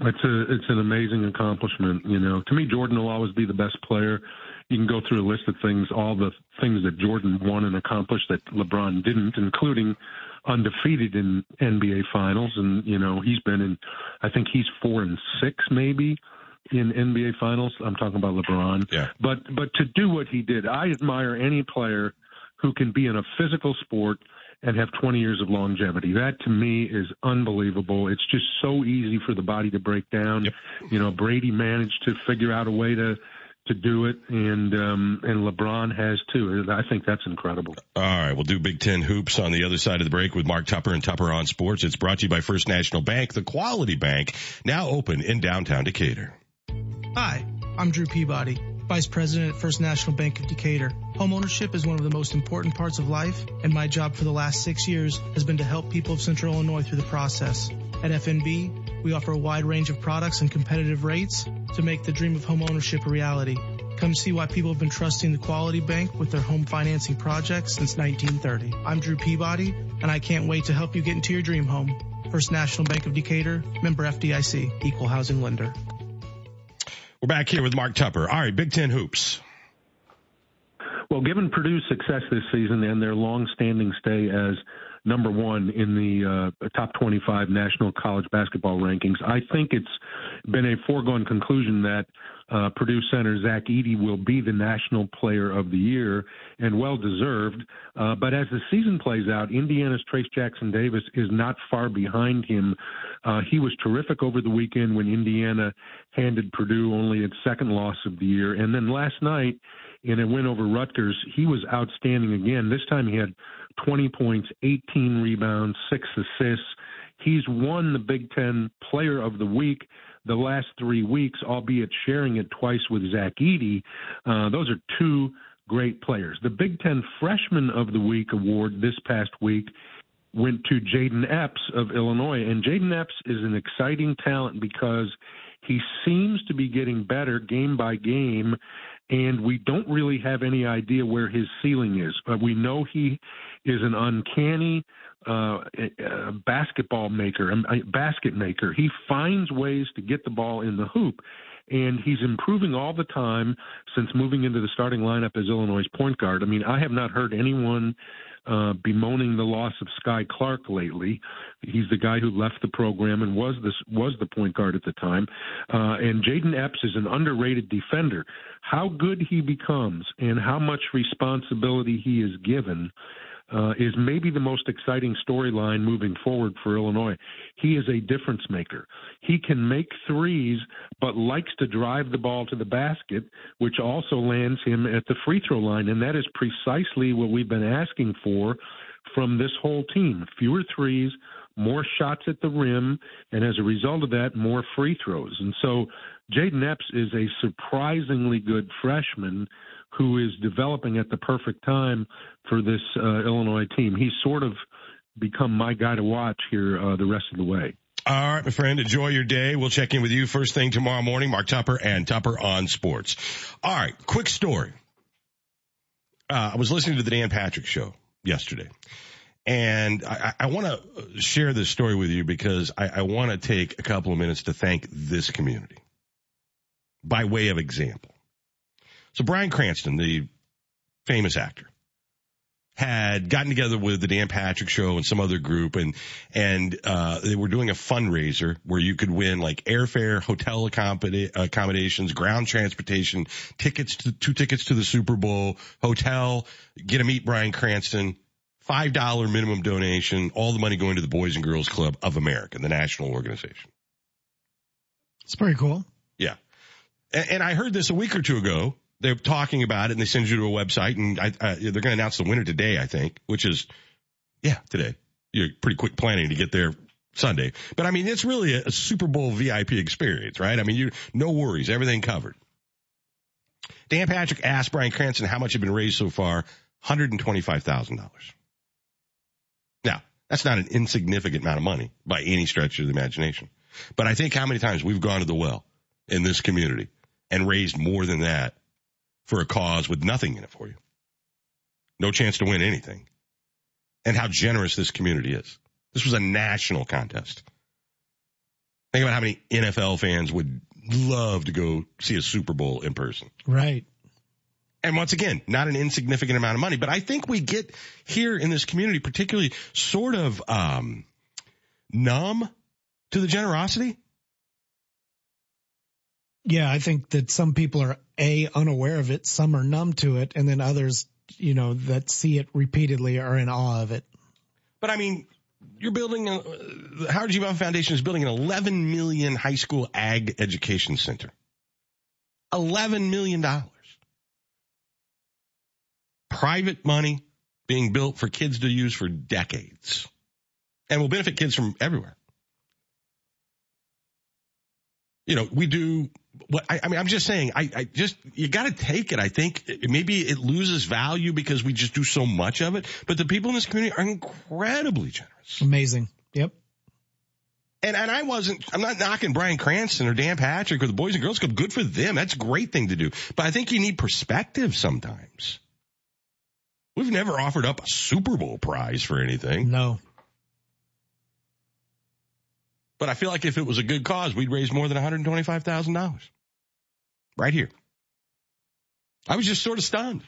It's a it's an amazing accomplishment. You know, to me, Jordan will always be the best player you can go through a list of things, all the things that Jordan won and accomplished that LeBron didn't, including undefeated in NBA finals. And, you know, he's been in, I think he's four and six maybe in NBA finals. I'm talking about LeBron. Yeah. But, but to do what he did, I admire any player who can be in a physical sport and have 20 years of longevity. That to me is unbelievable. It's just so easy for the body to break down. Yep. You know, Brady managed to figure out a way to to do it, and um, and LeBron has too. I think that's incredible. All right, we'll do Big Ten hoops on the other side of the break with Mark Tupper and Tupper on Sports. It's brought to you by First National Bank, the quality bank, now open in downtown Decatur. Hi, I'm Drew Peabody, Vice President at First National Bank of Decatur. Homeownership is one of the most important parts of life, and my job for the last six years has been to help people of Central Illinois through the process. At FNB, we offer a wide range of products and competitive rates to make the dream of homeownership a reality. Come see why people have been trusting the Quality Bank with their home financing projects since 1930. I'm Drew Peabody, and I can't wait to help you get into your dream home. First National Bank of Decatur, member FDIC, equal housing lender. We're back here with Mark Tupper. All right, Big Ten hoops. Well, given Purdue's success this season and their long-standing stay as number one in the uh, top 25 national college basketball rankings, I think it's been a foregone conclusion that uh, Purdue center Zach Edey will be the national player of the year and well deserved. Uh, but as the season plays out, Indiana's Trayce Jackson Davis is not far behind him. Uh, he was terrific over the weekend when Indiana handed Purdue only its second loss of the year. And then last night, in a win over Rutgers, he was outstanding again. This time he had 20 points, 18 rebounds, six assists. He's won the Big Ten Player of the Week the last three weeks, albeit sharing it twice with Zach Edey. Uh, those are two great players. The Big Ten Freshman of the Week award this past week went to Jayden Epps of Illinois. And Jayden Epps is an exciting talent because he seems to be getting better game by game and we don't really have any idea where his ceiling is. Uh, we know he is an uncanny uh, uh, basketball maker, a basket maker. He finds ways to get the ball in the hoop. And he's improving all the time since moving into the starting lineup as Illinois' point guard. I mean, I have not heard anyone uh, bemoaning the loss of Skyy Clark lately. He's the guy who left the program and was this was the point guard at the time. Uh, and Jayden Epps is an underrated defender. How good he becomes and how much responsibility he is given uh, is maybe the most exciting storyline moving forward for Illinois. He is a difference maker. He can make threes, but likes to drive the ball to the basket, which also lands him at the free throw line. And that is precisely what we've been asking for from this whole team fewer threes, more shots at the rim, and as a result of that, more free throws. And so Jayden Epps is a surprisingly good freshman who is developing at the perfect time for this uh, Illinois team. He's sort of become my guy to watch here uh, the rest of the way. All right, my friend, enjoy your day. We'll check in with you first thing tomorrow morning. Mark Tupper and Tupper on Sports. All right, quick story. Uh, I was listening to the Dan Patrick show yesterday. And I, I want to share this story with you because I, I want to take a couple of minutes to thank this community by way of example. So Bryan Cranston, the famous actor, had gotten together with the Dan Patrick Show and some other group, and and uh, they were doing a fundraiser where you could win like airfare, hotel accommodations, ground transportation, tickets to two tickets to the Super Bowl, hotel, get to meet Bryan Cranston, five dollar minimum donation, all the money going to the Boys and Girls Club of America, the national organization. It's pretty cool. Yeah, and, and I heard this a week or two ago they're talking about it and they send you to a website and I, I, they're going to announce the winner today, I think, which is, yeah, today. You're pretty quick planning to get there Sunday. But I mean, it's really a, a Super Bowl VIP experience, right? I mean, you, no worries, everything covered. Dan Patrick asked Bryan Cranston how much had been raised so far. $125,000. Now, that's not an insignificant amount of money by any stretch of the imagination. But I think how many times we've gone to the well in this community and raised more than that for a cause with nothing in it for you. No chance to win anything. And how generous this community is. This was a national contest. Think about how many NFL fans would love to go see a Super Bowl in person. Right. And once again, not an insignificant amount of money, but I think we get here in this community, particularly sort of, um, numb to the generosity. Yeah, I think that some people are a unaware of it, some are numb to it, and then others, you know, that see it repeatedly are in awe of it. But I mean, you're building a, the Howard G. Buffett Foundation is building an 11 million high school ag education center. 11 million dollars. Private money being built for kids to use for decades and will benefit kids from everywhere. You know, we do what I, I, mean, I'm just saying, I, I just, you got to take it. I think maybe it loses value because we just do so much of it, but the people in this community are incredibly generous. Amazing. Yep. And, and I wasn't, I'm not knocking Bryan Cranston or Dan Patrick or the Boys and Girls Club. Good for them. That's a great thing to do. But I think you need perspective sometimes. We've never offered up a Super Bowl prize for anything. No. But I feel like if it was a good cause, we'd raise more than $125,000 right here. I was just sort of stunned.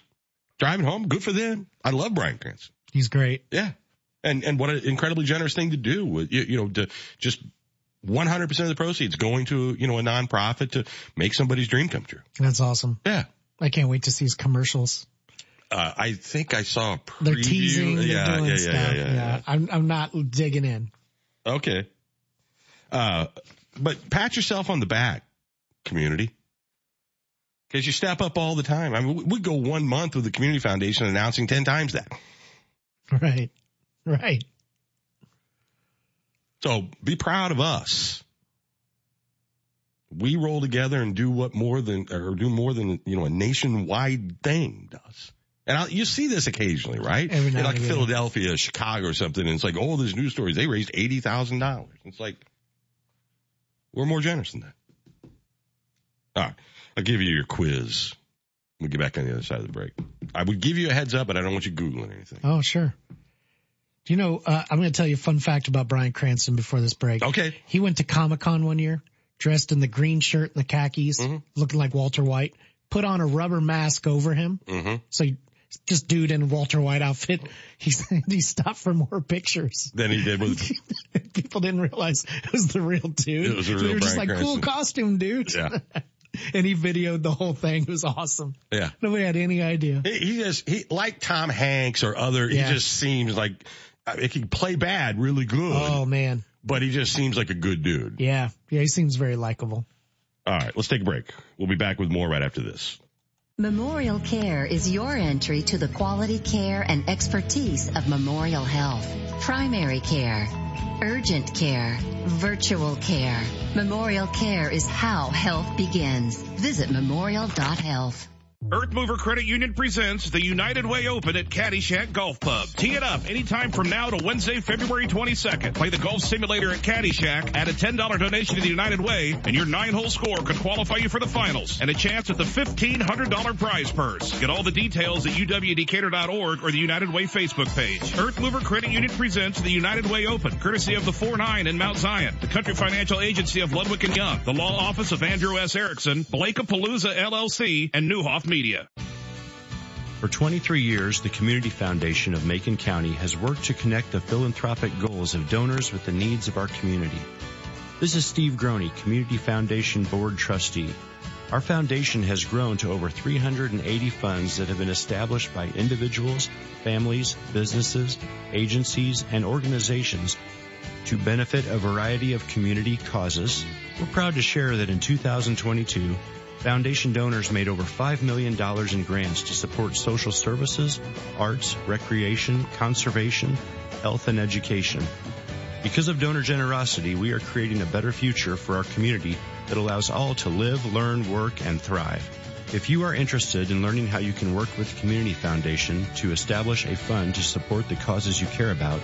driving home. Good for them. I love Bryan Cranston. He's great. Yeah. And, and what an incredibly generous thing to do with, you, you know, to just 100% of the proceeds going to, you know, a nonprofit to make somebody's dream come true. That's awesome. Yeah. I can't wait to see his commercials. Uh, I think I saw a preview. They're teasing, they're yeah, doing yeah, stuff. yeah, yeah, yeah. I'm, I'm not digging in. Okay. Uh, but pat yourself on the back, community. Cause you step up all the time. I mean, we- go one month with the community foundation announcing 10 times that. Right. Right. So be proud of us. We roll together and do what more than, or do more than, you know, a nationwide thing does. And I, you see this occasionally, right? Every now In like and again. Philadelphia, Chicago or something. And it's like, oh, there's news stories. They raised $80,000. It's like, we're more generous than that. All right. I'll give you your quiz. We'll get back on the other side of the break. I would give you a heads up, but I don't want you Googling anything. Oh, sure. Do you know, uh, I'm going to tell you a fun fact about Bryan Cranston before this break. Okay. He went to Comic Con one year, dressed in the green shirt and the khakis, Mm-hmm. looking like Walter White, put on a rubber mask over him. Mm-hmm. So he, just dude in a Walter White outfit. He he stopped for more pictures. Then he did with, People didn't realize it was the real dude. It was the So they were just like, cool costume, dude. yeah. and he videoed the whole thing. It was awesome. Yeah. Nobody had any idea. He, he just, he, like Tom Hanks or other, Yeah. he just seems like, uh, he can play bad really good, Oh man. but he just seems like a good dude. Yeah. Yeah. He seems very likable. All right. Let's take a break. We'll be back with more right after this. Memorial Care is your entry to the quality care and expertise of Memorial Health. Primary care, urgent care, virtual care. Memorial Care is how health begins. Visit memorial.health. Earth Mover Credit Union presents the United Way Open at Caddyshack Golf Pub. Tee it up anytime from now to Wednesday, February 22nd. Play the golf simulator at Caddyshack, add a $10 donation to the United Way, and your nine-hole score could qualify you for the finals and a chance at the $1,500 prize purse. Get all the details at uwdecatur.org or the United Way Facebook page. Earth Mover Credit Union presents the United Way Open, courtesy of the 4-9 in Mount Zion, the Country Financial Agency of Ludwig Young, the Law Office of Andrew S. Erickson, Blakapalooza LLC, and Neuhoff Media. For 23 years, the Community Foundation of Macon County has worked to connect the philanthropic goals of donors with the needs of our community. This is Steve Groney, Community Foundation Board Trustee. Our foundation has grown to over 380 funds that have been established by individuals, families, businesses, agencies, and organizations to benefit a variety of community causes. We're proud to share that in 2022, Foundation donors made over $5 million in grants to support social services, arts, recreation, conservation, health, and education. Because of donor generosity, we are creating a better future for our community that allows all to live, learn, work, and thrive. If you are interested in learning how you can work with Community Foundation to establish a fund to support the causes you care about,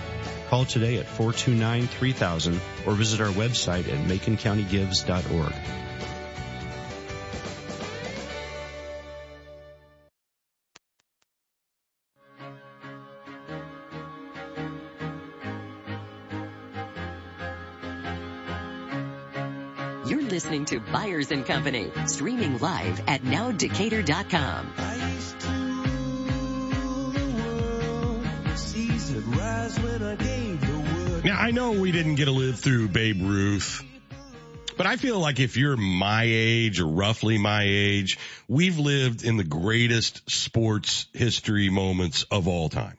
call today at 429-3000 or visit our website at maconcountygives.org. to Byers and Company, streaming live at nowdecatur.com. Now I know we didn't get to live through Babe Ruth, but I feel like if you're my age or roughly my age, we've lived in the greatest sports history moments of all time.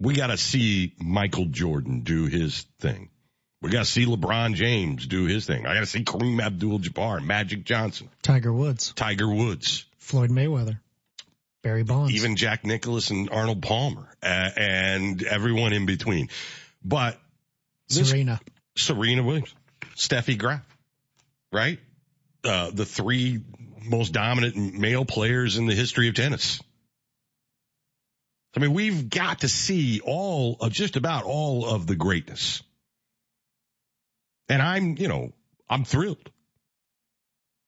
We got to see Michael Jordan do his thing. We got to see LeBron James do his thing. I got to see Kareem Abdul-Jabbar, Magic Johnson, Tiger Woods, Tiger Woods, Floyd Mayweather, Barry Bonds. even Jack Nicklaus and Arnold Palmer, uh, and everyone in between. But this- Serena. Serena Williams, Steffi Graf, right? Uh, the three most dominant male players in the history of tennis. I mean, we've got to see all of just about all of the greatness. And I'm, you know, I'm thrilled.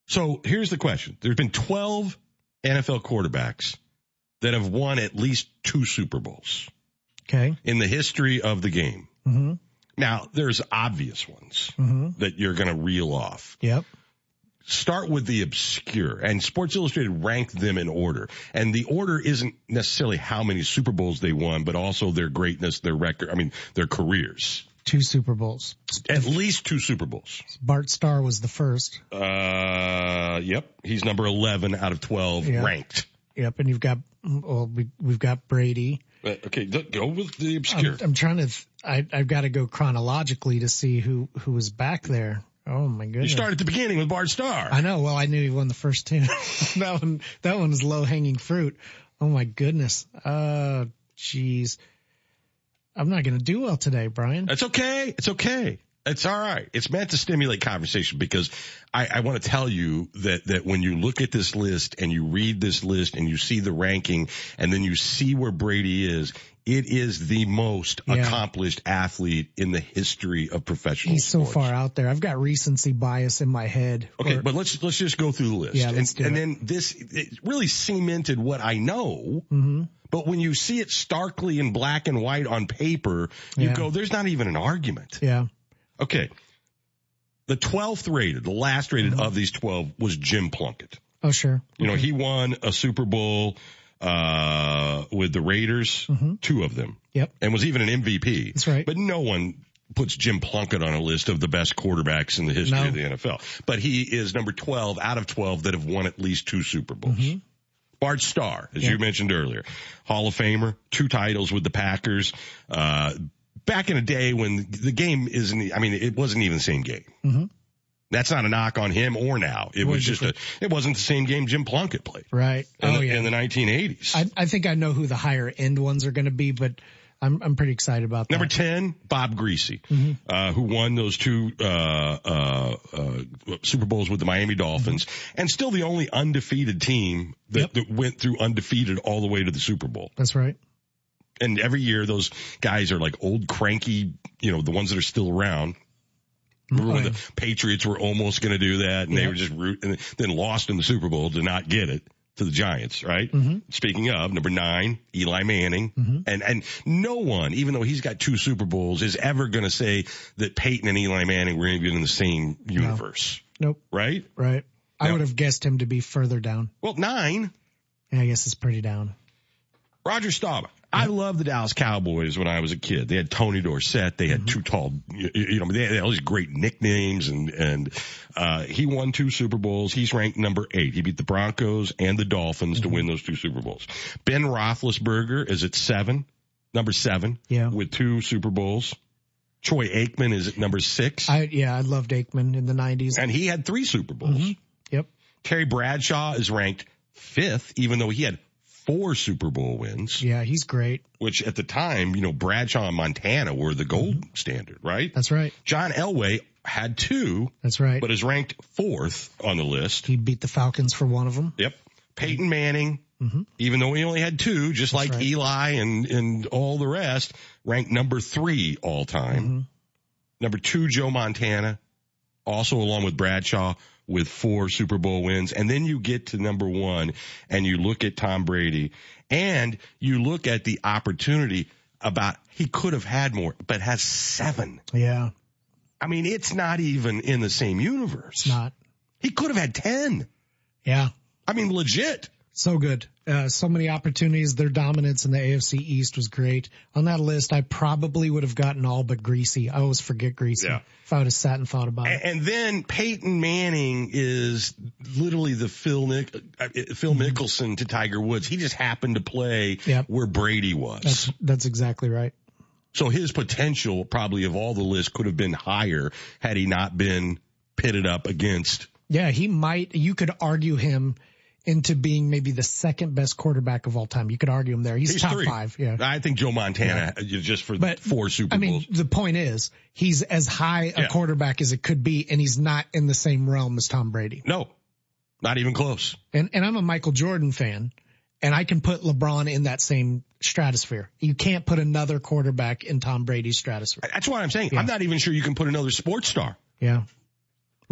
So here's the question. There's been 12 NFL quarterbacks that have won at least two Super Bowls Okay. in the history of the game. Mm-hmm. Now, there's obvious ones Mm-hmm. that you're going to reel off. Yep. start with the obscure and Sports Illustrated ranked them in order. And the order isn't necessarily how many Super Bowls they won, but also their greatness, their record, I mean, their careers. Two Super Bowls. At least two Super Bowls. Bart Starr was the first. Uh, yep. He's number 11 out of 12 Yeah. ranked. Yep. And you've got, well, we, we've got Brady. Uh, Okay, go with the obscure. I'm, I'm trying to, th- I, I've got to go chronologically to see who, who was back there. Oh my goodness. you start at the beginning with Bart Starr. I know. Well, I knew he won the first two. that one, that one is low hanging fruit. Oh my goodness. Uh, jeez. I'm not going to do well today, Brian. It's okay. It's okay. It's all right. It's meant to stimulate conversation because I, I want to tell you that, that when you look at this list and you read this list and you see the ranking and then you see where Brady is, it is the most Yeah. accomplished athlete in the history of professional He's so far out there. I've got recency bias in my head. Okay, Or- but let's let's just go through the list. Yeah, and, and then this it really cemented what I know. Mhm. But when you see it starkly in black and white on paper, you Yeah. go, "There's not even an argument." Yeah. Okay. The 12th rated, the last rated of these 12 was Jim Plunkett. Oh, sure. You know, he won a Super Bowl, uh, with the Raiders, two of them. Mm-hmm. Yep. And was even an MVP. That's right. But no one puts Jim Plunkett on a list of the best quarterbacks in the history No. of the NFL. But he is number 12 out of 12 that have won at least two Super Bowls. Mm-hmm. Bart Starr, as Yeah. you mentioned earlier, Hall of Famer, two titles with the Packers. Uh, back in a day when the game isn't, I mean, it wasn't even the same game. Mhm. That's not a knock on him or now. It was just a, it wasn't the same game Jim Plunkett played Right. in, oh, the, yeah. in the 1980s. I, I think I know who the higher end ones are going to be, but I'm, I'm pretty excited about that. Number 10, Bob Griese, Mhm. uh, who won those two, uh, uh, uh, Super Bowls with the Miami Dolphins and still the only undefeated team that, that went through undefeated all the way to the Super Bowl. That's right. And every year those guys are like old cranky, you know, the ones that are still around. Remember when the Patriots were almost going to do that and they were just root and then lost in the Super Bowl to not get it to the Giants, right? Mhm. Speaking of number nine, Eli Manning, Mhm. and and no one, even though he's got two Super Bowls, is ever going to say that Peyton and Eli Manning were even in the same universe, Nope. right? Right. I would have guessed him to be further down. Well, nine, Yeah, I guess it's pretty down. Roger Staubach. I loved the Dallas Cowboys when I was a kid. They had Tony Dorsett. They had two tall, you, know, they had all these great nicknames and, and, uh, he won two Super Bowls. He's ranked number eight. He beat the Broncos and the Dolphins to win those two Super Bowls. Ben Roethlisberger is at seven, number seven. Yeah. With two Super Bowls. Troy Aikman is at number six. I yeah, I loved Aikman in the '90s. and he had three Super Bowls. Mhm. Yep. Terry Bradshaw is ranked fifth, even though he had four Super Bowl wins. Yeah, he's great. which at the time, you know, Bradshaw and Montana were the gold Mm-hmm. standard, right? That's right. John Elway had two, That's right. but is ranked fourth on the list. he beat the Falcons for one of them. Yep. Peyton Manning, Mhm. even though he only had two, just like right. Eli and, and all the rest, ranked number three all time. Mhm. Number two, Joe Montana, also along with Bradshaw with four Super Bowl wins. And then you get to number one and you look at Tom Brady and you look at the opportunity about he could have had more, but has seven. Yeah, I mean, it's not even in the same universe. it's not. He could have had 10. Yeah, I mean, legit. so good. Uh, so many opportunities. Their dominance in the AFC East was great. On that list, I probably would have gotten all but Griese. I always forget Griese. Yeah. If I would have sat and thought about it. And, and then Peyton Manning is literally the Phil Nick, uh, Phil Mickelson to Tiger Woods. He just happened to play Yep. where Brady was. That's that's exactly right. So his potential probably of all the lists could have been higher had he not been pitted up against. Yeah, he might. You could argue him into being maybe the second best quarterback of all time. You could argue him there. He's, top three. five. Yeah. I think Joe Montana uh, just for But, four Super Bowls. I mean, the point is, he's as high a Yeah. quarterback as it could be, and he's not in the same realm as Tom Brady. No, not even close. And and I'm a Michael Jordan fan, and I can put LeBron in that same stratosphere. You can't put another quarterback in Tom Brady's stratosphere. That's what I'm saying. Yeah. I'm not even sure you can put another sports star. Yeah.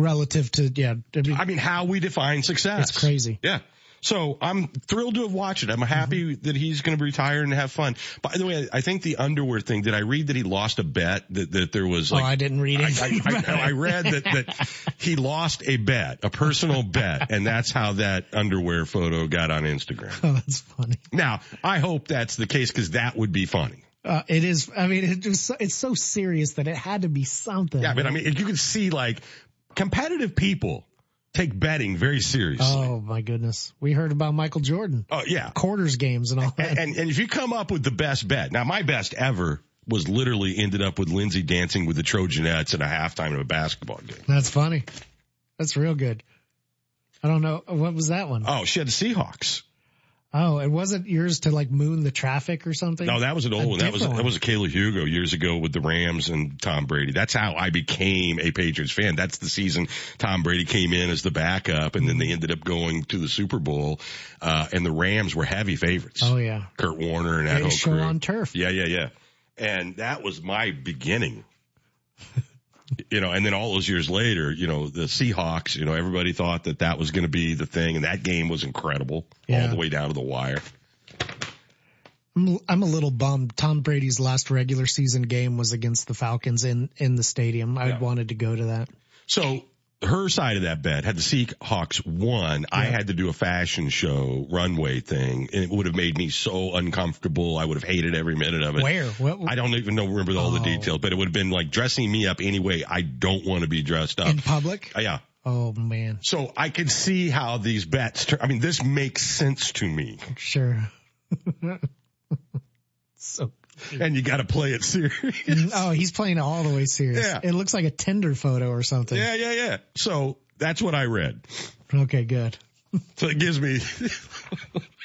Relative to yeah, I mean, I mean, how we define success. It's crazy. Yeah. So I'm thrilled to have watched it. I'm happy that he's going to retire and have fun. By the way, I think the underwear thing. Did I read that he lost a bet that that there was like? oh, I didn't read it. I, I, I read that that he lost a bet, a personal bet, and that's how that underwear photo got on Instagram. oh, that's funny. Now, I hope that's the case because that would be funny. Uh, it is. I mean, it was, it's so serious that it had to be something. Yeah, but I mean, you can see like competitive people take betting very seriously. Oh my goodness. We heard about Michael Jordan. Oh yeah. Quarters games and all that. And, and, and if you come up with the best bet, now my best ever was literally ended up with Lindsay dancing with the Trojanettes at a halftime of a basketball game. That's funny. That's real good. I don't know. What was that one? Oh, she had the Seahawks. Oh, it wasn't yours to like moon the traffic or something? No, that was an old A one. That was different that was a Kayla Hugo years ago with the Rams and Tom Brady. That's how I became a Patriots fan. That's the season Tom Brady came in as the backup, and then they ended up going to the Super Bowl. Uh, and the Rams were heavy favorites. Oh yeah. Kurt Warner and that whole show crew. on turf. Yeah, yeah, yeah. And that was my beginning. you know, and then all those years later, you know, the Seahawks, you know, everybody thought that that was going to be the thing, and that game was incredible all the way down to the wire. I'm, I'm a little bummed. Tom Brady's last regular season game was against the Falcons in, in the stadium. I Yeah. wanted to go to that. So her side of that bet had the Seahawks won. I had to do a fashion show runway thing, and it would have made me so uncomfortable. I would have hated every minute of it. Where? What, I don't even know remember all the Oh. details, but it would have been like dressing me up anyway. I don't want to be dressed up in public? Uh, yeah. Oh man. So I could see how these bets. Turn, I mean, this makes sense to me, Sure. and you got to play it serious. Oh, he's playing it all the way serious. Yeah. It looks like a Tinder photo or something. Yeah, yeah, yeah. So that's what I read. Okay, good. So it gives me.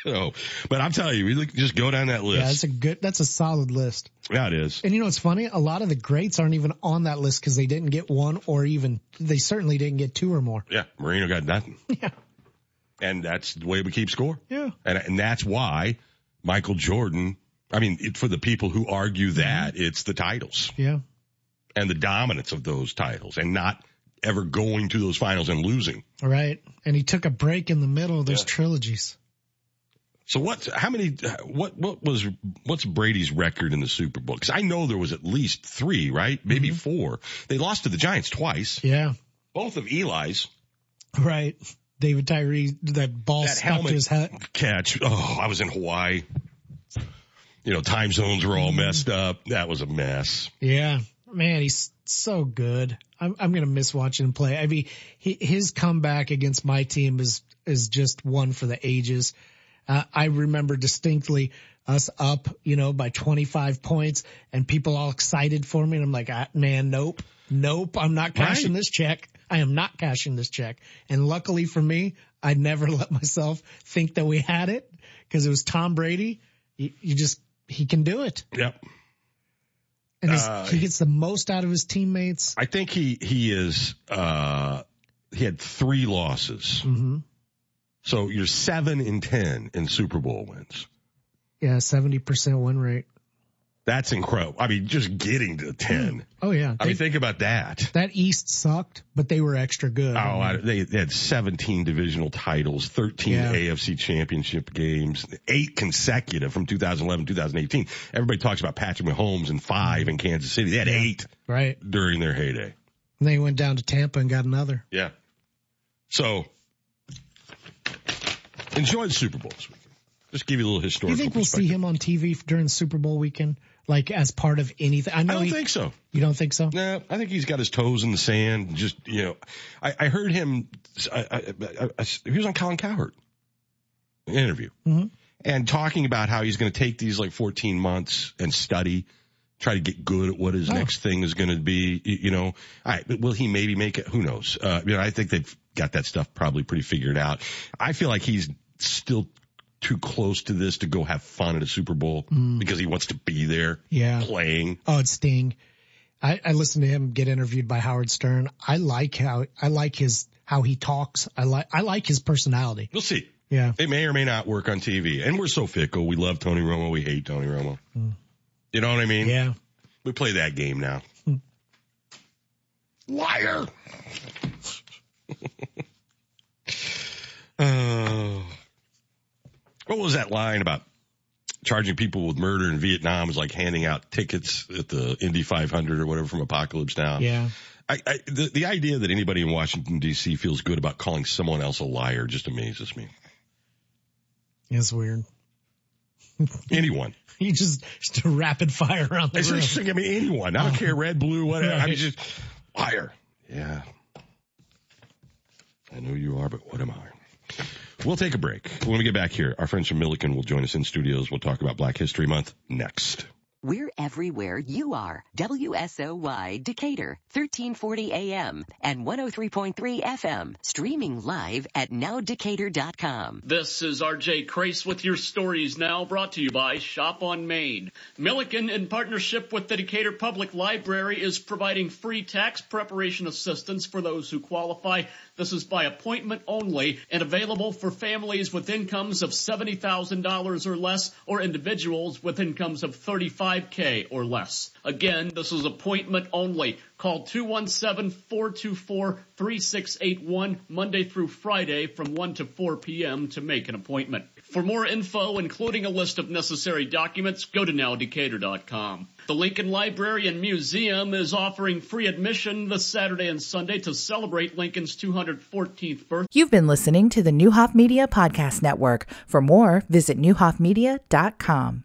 oh, but I'm telling you, we just go down that list. Yeah, that's a good, that's a solid list. Yeah, it is. And you know what's funny? A lot of the greats aren't even on that list because they didn't get one or even, they certainly didn't get two or more. Yeah, Marino got nothing. Yeah. And that's the way we keep score. Yeah. And, and that's why Michael Jordan, I mean, it, for the people who argue that, it's the titles Yeah. and the dominance of those titles and not ever going to those finals and losing. All right. And he took a break in the middle of those Yeah. trilogies. So what, how many, what, what was, what's Brady's record in the Super Bowl? Cause I know there was at least three, right? Maybe Mm-hmm. four. They lost to the Giants twice. Yeah. Both of Eli's. Right. David Tyree, that ball that stuck to helmet his head. catch. Oh, I was in Hawaii. You know, time zones were all Mm-hmm. messed up. That was a mess. Yeah. Man, he's so good. I'm, I'm going to miss watching him play. I mean, he, his comeback against my team is, is just one for the ages. Uh, I remember distinctly us up, you know, by 25 points and people all excited for me. And I'm like, ah, man, nope, nope. I'm not cashing Right. this check. I am not cashing this check. And luckily for me, I never let myself think that we had it because it was Tom Brady. You, you just, he can do it. Yep. And Uh, he gets the most out of his teammates. I think he, he is, uh, he had three losses. hmm So you're seven in 10 in Super Bowl wins. Yeah, 70% win rate. That's incredible. I mean, just getting to 10. Hmm. Oh yeah. I They- mean, think about that. that East sucked, but they were extra good. Oh, I, they, they had 17 divisional titles, 13 Yeah. AFC championship games, eight consecutive from 2011, 2018. Everybody talks about Patrick Mahomes and five in Kansas City. They had eight right. during their heyday. And they went down to Tampa and got another. Yeah. So enjoy the Super Bowl this weekend. Just give you a little Do historical you think we'll see him on TV during Super Bowl weekend? Like as part of anything? I know I don't he, think so. you don't think so? No, I think he's got his toes in the sand. Just you know, I, I heard him. I, I, he was on Colin Cowherd interview Mhm. and talking about how he's going to take these like 14 months and study, try to get good at what his Oh. next thing is going to be. You, know, all right, but will he maybe make it? Who knows? Uh, you know, I think they've got that stuff probably pretty figured out. I feel like he's still too close to this to go have fun at a Super Bowl because he wants to be there Mm. Yeah. playing. Oh, it's Sting. I, I listened to him get interviewed by Howard Stern. I like how, I like his, how he talks. I like, I like his personality. We'll see. Yeah. It may or may not work on TV. And we're so fickle. We love Tony Romo. We hate Tony Romo. You know what I mean? Yeah. We play that game now. Liar. oh. What was that line about charging people with murder in Vietnam is like handing out tickets at the Indy 500 or whatever from Apocalypse Now. Yeah. I, I, the, the idea that anybody in Washington D.C. feels good about calling someone else a liar just amazes me. It's weird. Anyone. You just, just rapid fire around the It's room. just, I mean, anyone. I don't oh. care, red, blue, whatever. I'm Right. just liar. Yeah. I know you are, but what am I? We'll take a break. When we get back here, our friends from Millikin will join us in studios. We'll talk about Black History Month next. We're everywhere you are. WSOY Decatur, 1340 AM and 103.3 FM. Streaming live at nowdecatur.com. This is RJ Crace with your stories now brought to you by Shop on Main. Millikin, in partnership with the Decatur Public Library, is providing free tax preparation assistance for those who qualify. This is by appointment only and available for families with incomes of $70,000 or less or individuals with incomes of 35K or less. Again, this is appointment only. Call 217-424-3681 Monday through Friday from 1 to 4 p.m. to make an appointment. For more info, including a list of necessary documents, go to nowdecatur.com. The Lincoln Library and Museum is offering free admission this Saturday and Sunday to celebrate Lincoln's 214th birthday. You've been listening to the Neuhoff Media Podcast Network. For more, visit neuhoffmedia.com.